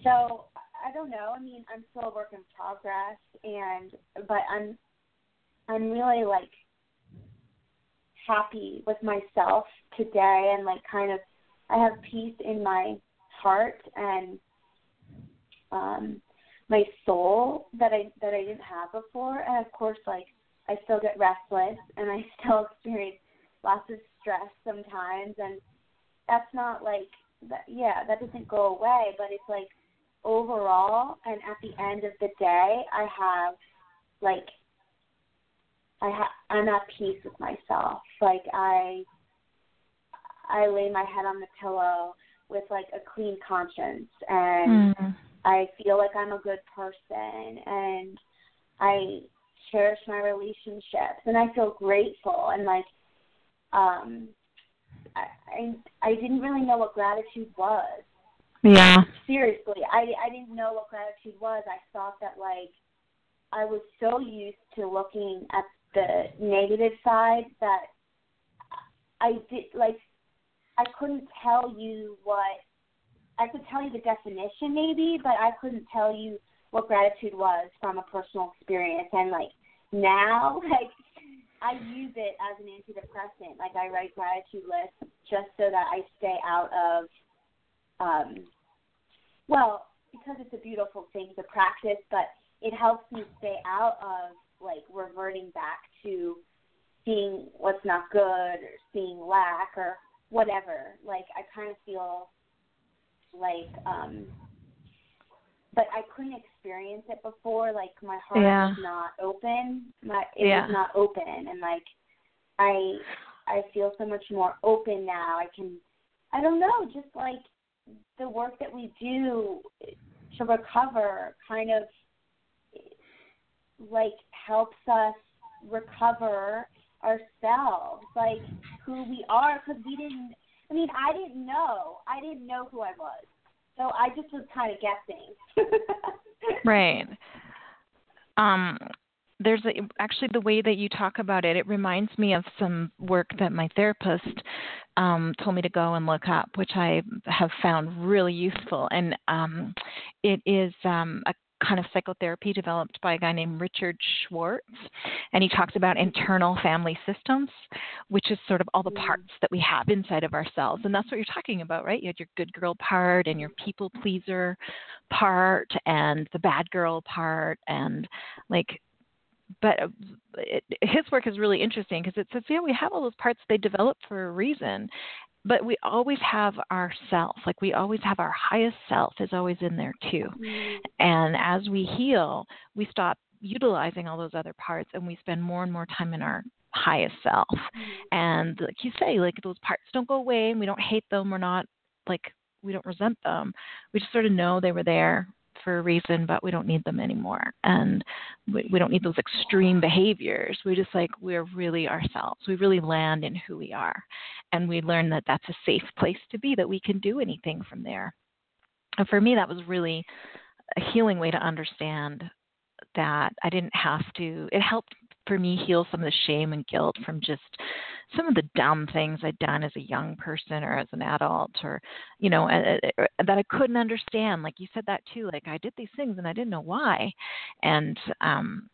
so I don't know. I mean, I'm still a work in progress, and but I'm I'm really like happy with myself today, and like kind of I have peace in my heart and um my soul that I that I didn't have before, and of course, like I still get restless, and I still experience lots of stress sometimes, and that's not like that. Yeah, that doesn't go away, but it's like overall and at the end of the day i have like i ha- i'm at peace with myself like i i lay my head on the pillow with like a clean conscience and Mm. i feel like i'm a good person and i cherish my relationships and i feel grateful and like um i i, I didn't really know what gratitude was Yeah. seriously i i didn't know what gratitude was. I thought that like i was so used to looking at the negative side that i did like i couldn't tell you what i could tell you the definition maybe but i couldn't tell you what gratitude was from a personal experience. And like now like i use it as an antidepressant. Like i write gratitude lists just so that i stay out of um well, because it's a beautiful thing to practice, but it helps me stay out of like reverting back to seeing what's not good or seeing lack or whatever. Like I kind of feel like um but I couldn't experience it before. Like my heart Yeah. was not open. My it Yeah. was not open and like I I feel so much more open now. I can I don't know, just like the work that we do to recover kind of like helps us recover ourselves, like who we are, because we didn't. I mean, I didn't know. I didn't know who I was, so I just was kind of guessing. Right. Um, there's a, actually the way that you talk about it. It reminds me of some work that my therapist um, told me to go and look up, which I have found really useful. And um, it is um, a kind of psychotherapy developed by a guy named Richard Schwartz, and he talks about internal family systems, which is sort of all the Mm. parts that we have inside of ourselves. And that's what you're talking about, right? You had your good girl part and your people pleaser part and the bad girl part and like but uh, it, his work is really interesting because it says, yeah, we have all those parts they develop for a reason, but we always have our self like we always have our highest self is always in there too mm-hmm. and as we heal we stop utilizing all those other parts and we spend more and more time in our highest self mm-hmm. and like you say like those parts don't go away and we don't hate them we're not like we don't resent them we just sort of know they were there for a reason, but we don't need them anymore. And we, we don't need those extreme behaviors. We just like, we're really ourselves. We really land in who we are. And we learn that that's a safe place to be, that we can do anything from there. And for me, that was really a healing way to understand that I didn't have to, it helped for me heal some of the shame and guilt from just some of the dumb things I'd done as a young person or as an adult or you know that I couldn't understand. Like you said that too like I did these things and I didn't know why. And um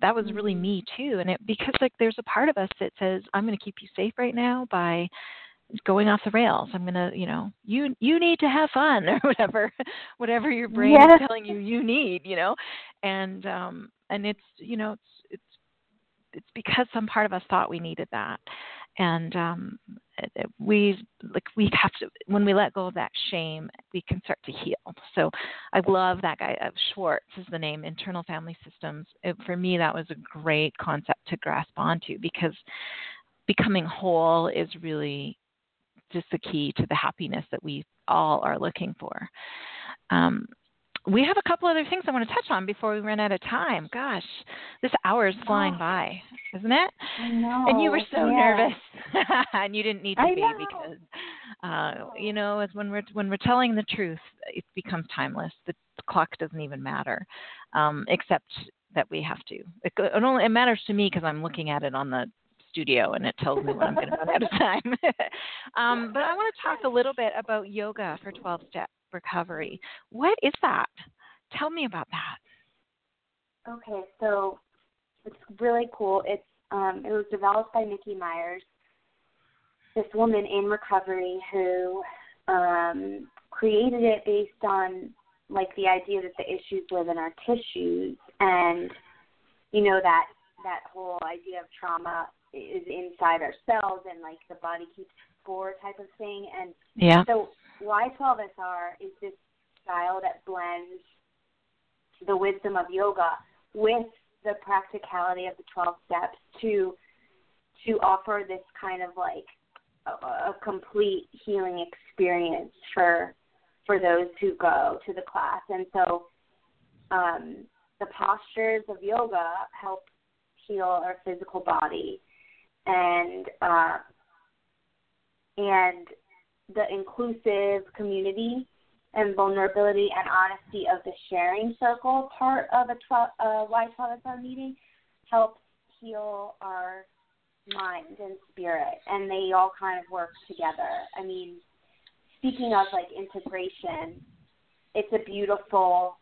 that was really mm-hmm. me too. And it because like there's a part of us that says I'm going to keep you safe right now by going off the rails. I'm going to you know you you need to have fun or whatever whatever your brain yes. is telling you you need you know? And um and it's you know it's it's because some part of us thought we needed that. And um we like we have to when we let go of that shame we can start to heal. So i love that guy uh, schwartz is the name internal family systems. It, for me that was a great concept to grasp onto because becoming whole is really just the key to the happiness that we all are looking for. Um, we have a couple other things I want to touch on before we run out of time. Gosh, this hour is flying oh. by, isn't it? I know. And you were so yeah. nervous, and you didn't need to I be know. because, uh, you know, as when we're when we're telling the truth, it becomes timeless. The, the clock doesn't even matter, um, except that we have to. It, it only it matters to me because I'm looking at it on the studio and it tells me when I'm going to run out of time. um, but I want to talk a little bit about yoga for 12 steps recovery. What is that? Tell me about that. Okay, so it's really cool. It's um, it was developed by Nikki Myers, this woman in recovery who um, created it based on like the idea that the issues live in our tissues, and you know that that whole idea of trauma is inside our cells, and like the body keeps score type of thing. And yeah. so Y12SR is this style that blends the wisdom of yoga with the practicality of the 12 steps to to offer this kind of like a, a complete healing experience for for those who go to the class. And so um, the postures of yoga help heal our physical body and uh, and the inclusive community and vulnerability and honesty of the sharing circle part of a 12, uh, Y12SR meeting helps heal our mind and spirit, and they all kind of work together. I mean, speaking of like integration, it's a beautiful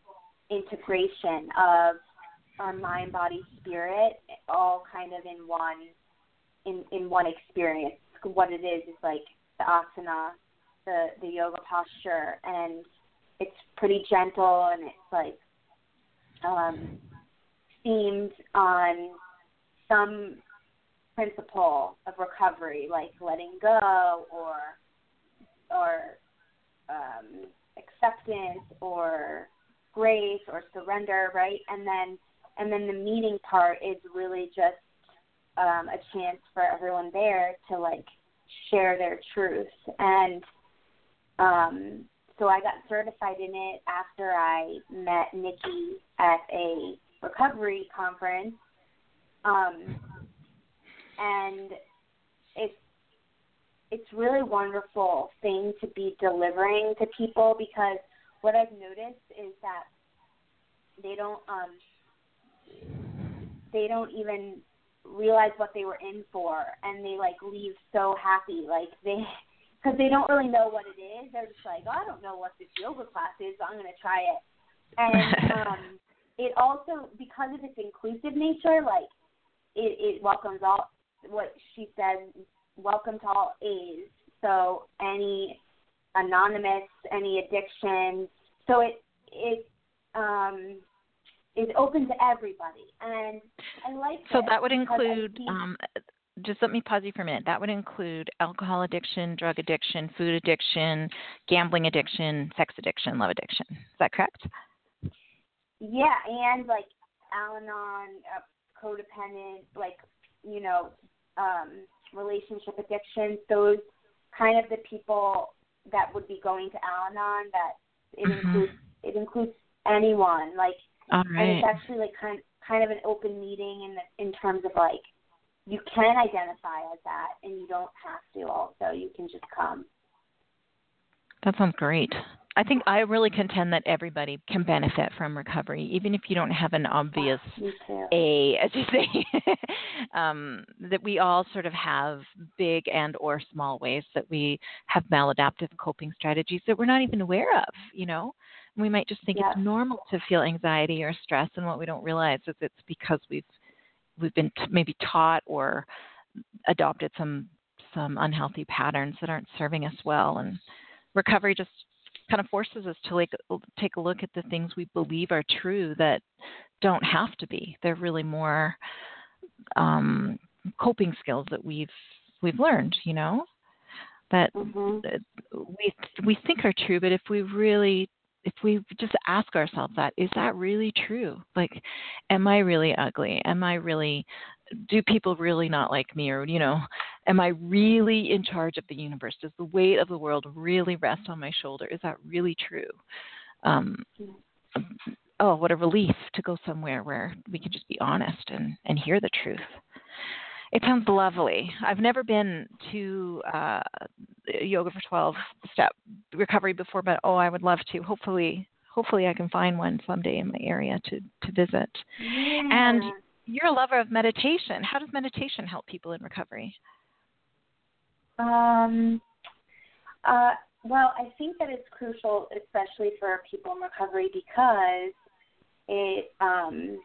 integration of our mind, body, spirit, all kind of in one in in one experience. What it is is like the asana, the the yoga posture, and it's pretty gentle and it's like um, themed on some principle of recovery, like letting go or or um, acceptance or grace or surrender, right? And then and then the meeting part is really just um, a chance for everyone there to like share their truth. And um, so I got certified in it after I met Nikki at a recovery conference. Um, and it's it's really wonderful thing to be delivering to people because what I've noticed is that they don't um they don't even realize what they were in for and they like leave so happy like they because they don't really know what it is. They're just like oh, i don't know what this yoga class is but i'm going to try it. And um it also because of its inclusive nature like it it welcomes all what she said welcome to all age so any anonymous any addiction so it it um is open to everybody, and I like. So that would include. Um, just let me pause you for a minute. That would include alcohol addiction, drug addiction, food addiction, gambling addiction, sex addiction, love addiction. Is that correct? Yeah, and like Al-Anon, uh, codependent, like you know, um, relationship addiction. Those kind of the people that would be going to Al-Anon. That it mm-hmm. includes it includes anyone. Like, All right. and it's actually like kind kind of an open meeting in the, in terms of like you can identify as that and you don't have to also. You can just come. That sounds great. I think i really contend that everybody can benefit from recovery even if you don't have an obvious a as you say. Um, that we all sort of have big and or small ways that we have maladaptive coping strategies that we're not even aware of you know we might just think it's normal to feel anxiety or stress and what we don't realize is it's because we've we've been t- maybe taught or adopted some some unhealthy patterns that aren't serving us well and recovery just kind of forces us to like take a look at the things we believe are true that don't have to be. They're really more um, coping skills that we've we've learned you know? That mm-hmm. we we think are true but if we really if we just ask ourselves that is that really true? Like am i really ugly? Am i really do people really not like me? Or you know am i really in charge of the universe? Does the weight of the world really rest on my shoulder? Is that really true? Um oh what a relief to go somewhere where we can just be honest and and hear the truth it sounds lovely. I've never been to uh, yoga for 12 step recovery before, but oh, I would love to. Hopefully, hopefully I can find one someday in my area to to visit. Yeah. And you're a lover of meditation. How does meditation help people in recovery? Um, uh, well, I think that it's crucial, especially for people in recovery, because it um,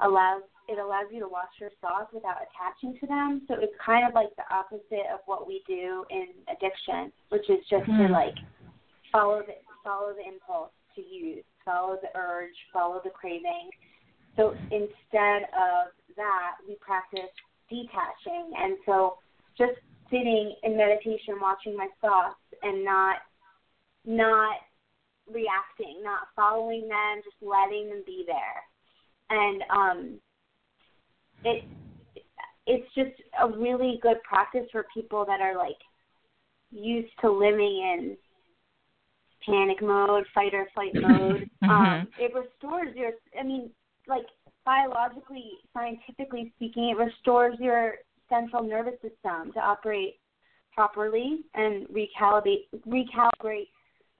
allows it allows you to wash your thoughts without attaching to them. So it's kind of like the opposite of what we do in addiction, which is just mm-hmm. to like follow the follow the impulse to use, follow the urge, follow the craving. So instead of that, we practice detaching. And so just sitting in meditation, watching my thoughts, and not not reacting, not following them, just letting them be there. And um, it it's just a really good practice for people that are like used to living in panic mode, fight or flight mode. mm-hmm. Um, it restores your. I mean, like biologically, scientifically speaking, it restores your central nervous system to operate properly and recalibrate recalibrate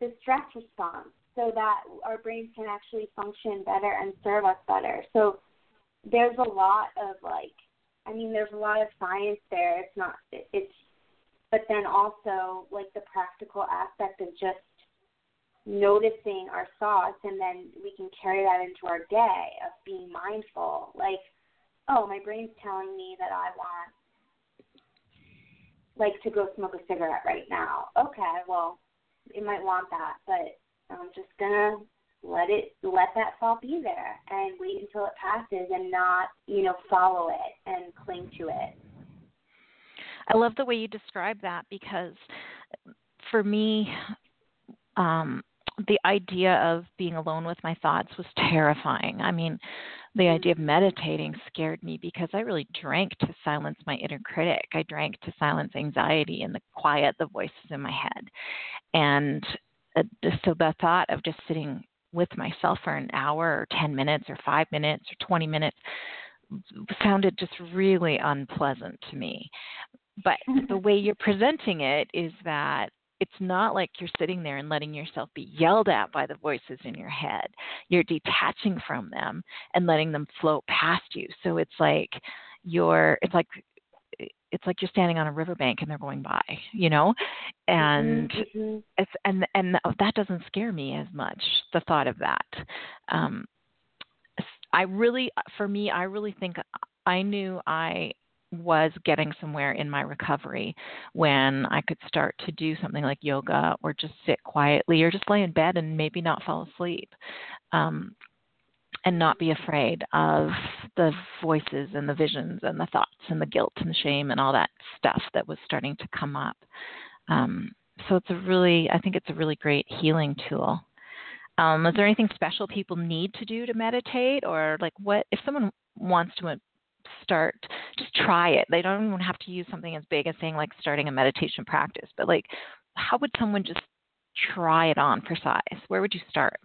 the stress response so that our brains can actually function better and serve us better. So there's a lot of like I mean there's a lot of science there. It's not it's but then also like the practical aspect of just noticing our thoughts and then we can carry that into our day of being mindful. Like, oh, my brain's telling me that I want like to go smoke a cigarette right now. Okay, well, it might want that, but I'm just gonna let it let that thought be there and wait until it passes and not you know follow it and cling to it. I love the way you describe that because for me um the idea of being alone with my thoughts was terrifying. I mean the idea of meditating scared me because i really drank to silence my inner critic. I drank to silence anxiety and the quiet the voices in my head. And uh, so the thought of just sitting with myself for an hour or 10 minutes or 5 minutes or 20 minutes sounded just really unpleasant to me. But mm-hmm. the way you're presenting it is that it's not like you're sitting there and letting yourself be yelled at by the voices in your head. You're detaching from them and letting them float past you. So it's like you're it's like it's like you're standing on a riverbank and they're going by, you know, and mm-hmm, mm-hmm. it's and and that doesn't scare me as much. The thought of that, um, I really, for me, I really think I knew I was getting somewhere in my recovery when I could start to do something like yoga or just sit quietly or just lay in bed and maybe not fall asleep. Um, and not be afraid of the voices and the visions and the thoughts and the guilt and the shame and all that stuff that was starting to come up. Um, so it's a really, I think it's a really great healing tool. Um, is there anything special people need to do to meditate, or like what if someone wants to start? Just try it. They don't even have to use something as big as saying like starting a meditation practice, but like how would someone just try it on for size? Where would you start?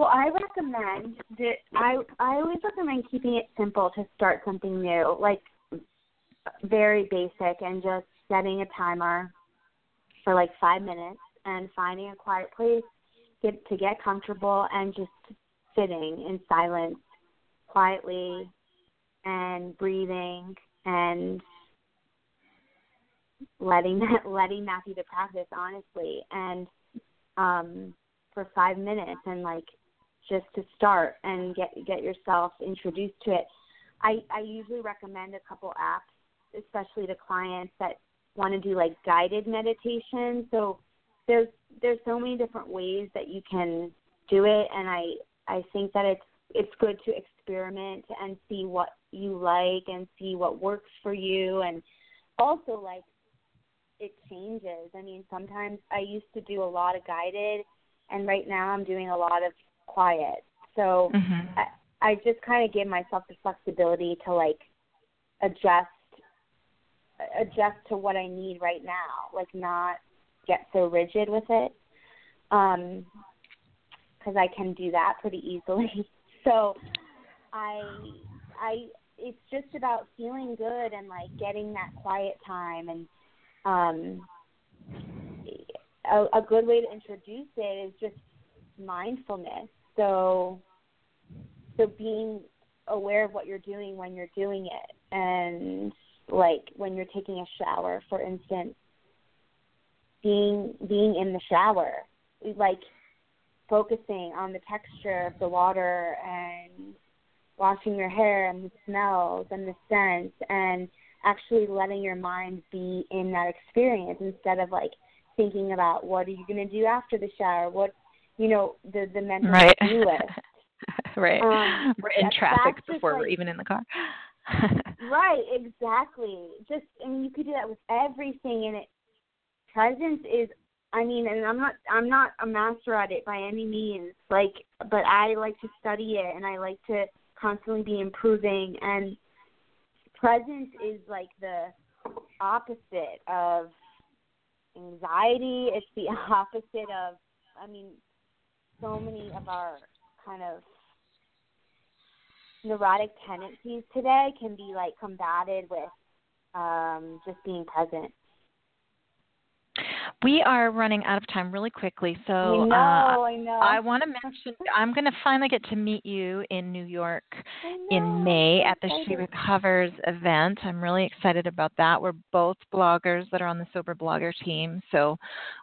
Well, I recommend that I I always recommend keeping it simple to start something new, like very basic, and just setting a timer for like five minutes and finding a quiet place get to get comfortable and just sitting in silence quietly and breathing and letting that letting that be the practice honestly. And um for five minutes and like just to start and get get yourself introduced to it. I I usually recommend a couple apps, especially to clients that want to do like guided meditation. So there's there's so many different ways that you can do it, and I I think that it's it's good to experiment and see what you like and see what works for you, and also like it changes. I mean, sometimes I used to do a lot of guided, and right now I'm doing a lot of quiet. So mm-hmm. I, I just kind of give myself the flexibility to like adjust adjust to what I need right now, like not get so rigid with it. Um cuz I can do that pretty easily. so I I it's just about feeling good and like getting that quiet time and um a, a good way to introduce it is just mindfulness so so being aware of what you're doing when you're doing it and like when you're taking a shower for instance being being in the shower like focusing on the texture of the water and washing your hair and the smells and the scents and actually letting your mind be in that experience instead of like thinking about what are you going to do after the shower? What you know the the mental right. list. right. Um, we're in traffic before like, we're even in the car. right, exactly. Just I mean you could do that with everything and it presence is I mean and I'm not I'm not a master at it by any means, like but I like to study it and I like to constantly be improving and presence is like the opposite of anxiety. It's the opposite of I mean so many of our kind of neurotic tendencies today can be like combated with um, just being present. We are running out of time really quickly, so I know, uh, I, know. I want to mention I'm going to finally get to meet you in New York in May at the She Recovers event. I'm really excited about that. We're both bloggers that are on the Sober Blogger team, so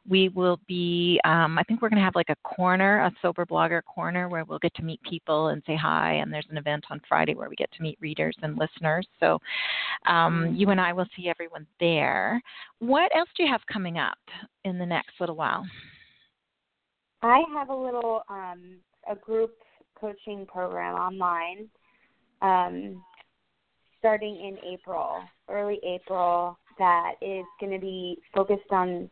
we will be. Um, I think we're going to have like a corner, a Sober Blogger corner, where we'll get to meet people and say hi. And there's an event on Friday where we get to meet readers and listeners. So um, mm. you and I will see everyone there. What else do you have coming up? In the next little while? I have a little um, a group coaching program online um, starting in April, early April, that is going to be focused on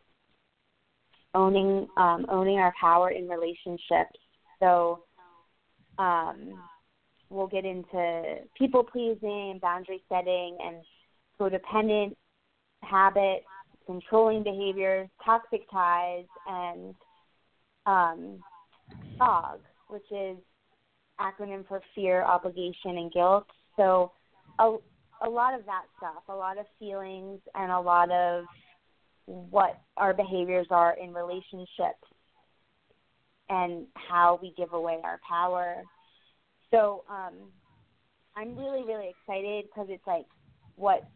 owning um, owning our power in relationships. So um, we'll get into people pleasing, boundary setting, and codependent habits controlling behaviors, toxic ties, and um, FOG, which is acronym for fear, obligation, and guilt. So a, a lot of that stuff, a lot of feelings, and a lot of what our behaviors are in relationships and how we give away our power. So um, I'm really, really excited because it's like what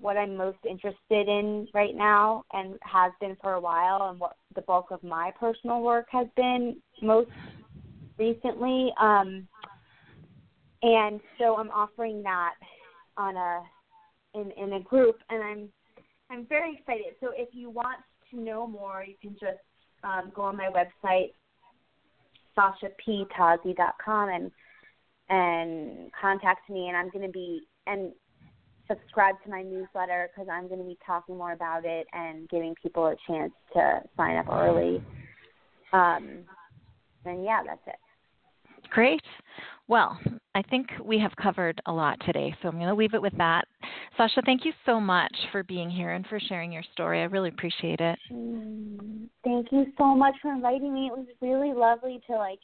what I'm most interested in right now and has been for a while and what the bulk of my personal work has been most recently. Um, and so I'm offering that on a in, in a group and I'm I'm very excited. So if you want to know more you can just um, go on my website sashatozzi.com and and contact me, and I'm going to be and subscribe to my newsletter because I'm going to be talking more about it and giving people a chance to sign up early. Um, and yeah, that's it. Great. Well, I think we have covered a lot today, so I'm going to leave it with that. Sasha, thank you so much for being here and for sharing your story. I really appreciate it. Mm, thank you so much for inviting me. It was really lovely to like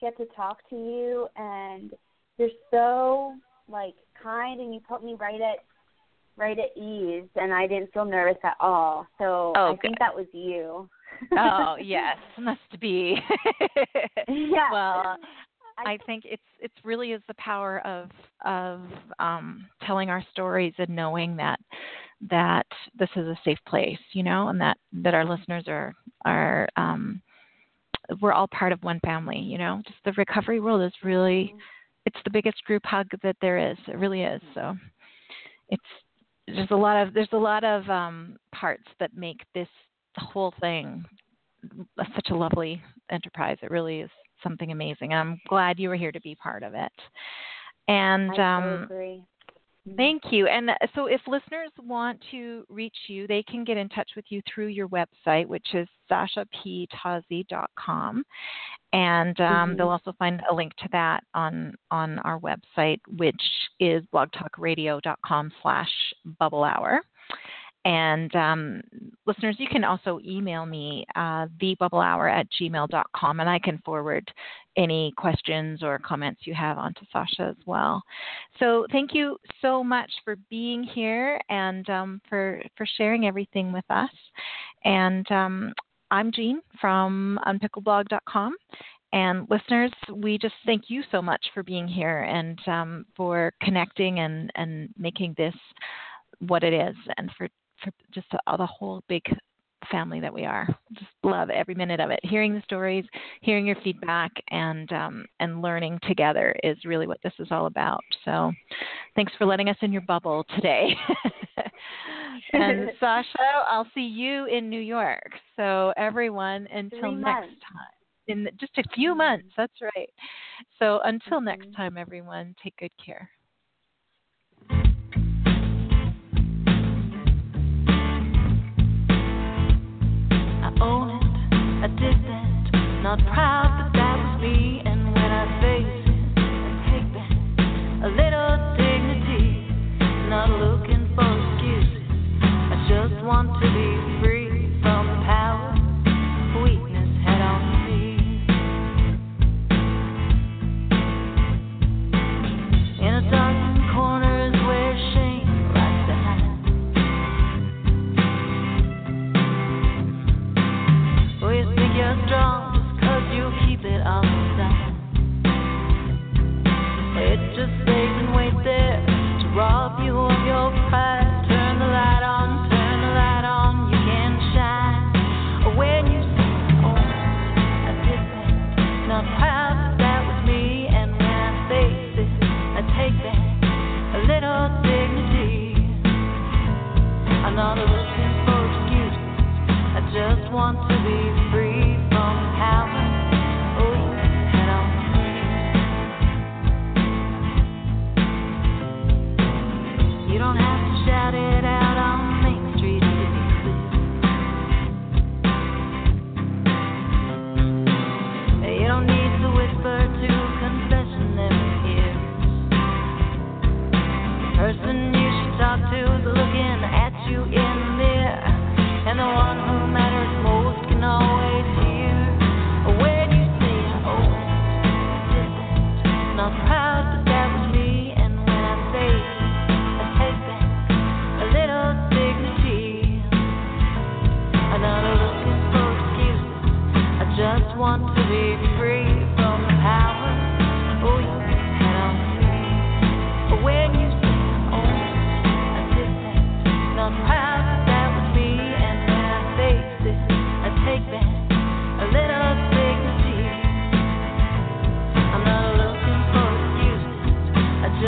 get to talk to you, and you're so like kind, and you put me right at right at ease, and I didn't feel nervous at all. So oh, I think that was you. oh yes, must be. yeah. Well, I think it's it's really is the power of of um, telling our stories and knowing that that this is a safe place, you know, and that that our listeners are are um, we're all part of one family, you know. Just the recovery world is really mm-hmm. It's the biggest group hug that there is. It really is. So it's there's a lot of there's a lot of um, parts that make this whole thing such a lovely enterprise. It really is something amazing. I'm glad you were here to be part of it. And I agree. Thank you. And uh, so, if listeners want to reach you, they can get in touch with you through your website, which is sashatozzi.com. And um, mm-hmm. they'll also find a link to that on on our website, which is blogtalkradio.com slash bubble hour. And um, listeners, you can also email me, uh, thebubblehour at gmail.com, and I can forward any questions or comments you have onto Sasha as well. So thank you so much for being here and um, for, for sharing everything with us. And um, I'm Jean from unpickledblog.com. And listeners, we just thank you so much for being here and um, for connecting and, and making this what it is and for for just the, the whole big family that we are. Just love every minute of it. Hearing the stories, hearing your feedback, and um, and learning together is really what this is all about. So, thanks for letting us in your bubble today. and Sasha, I'll see you in New York. So everyone, until next time. In just a few months, that's right. So until mm-hmm. next time, everyone, take good care. Not proud,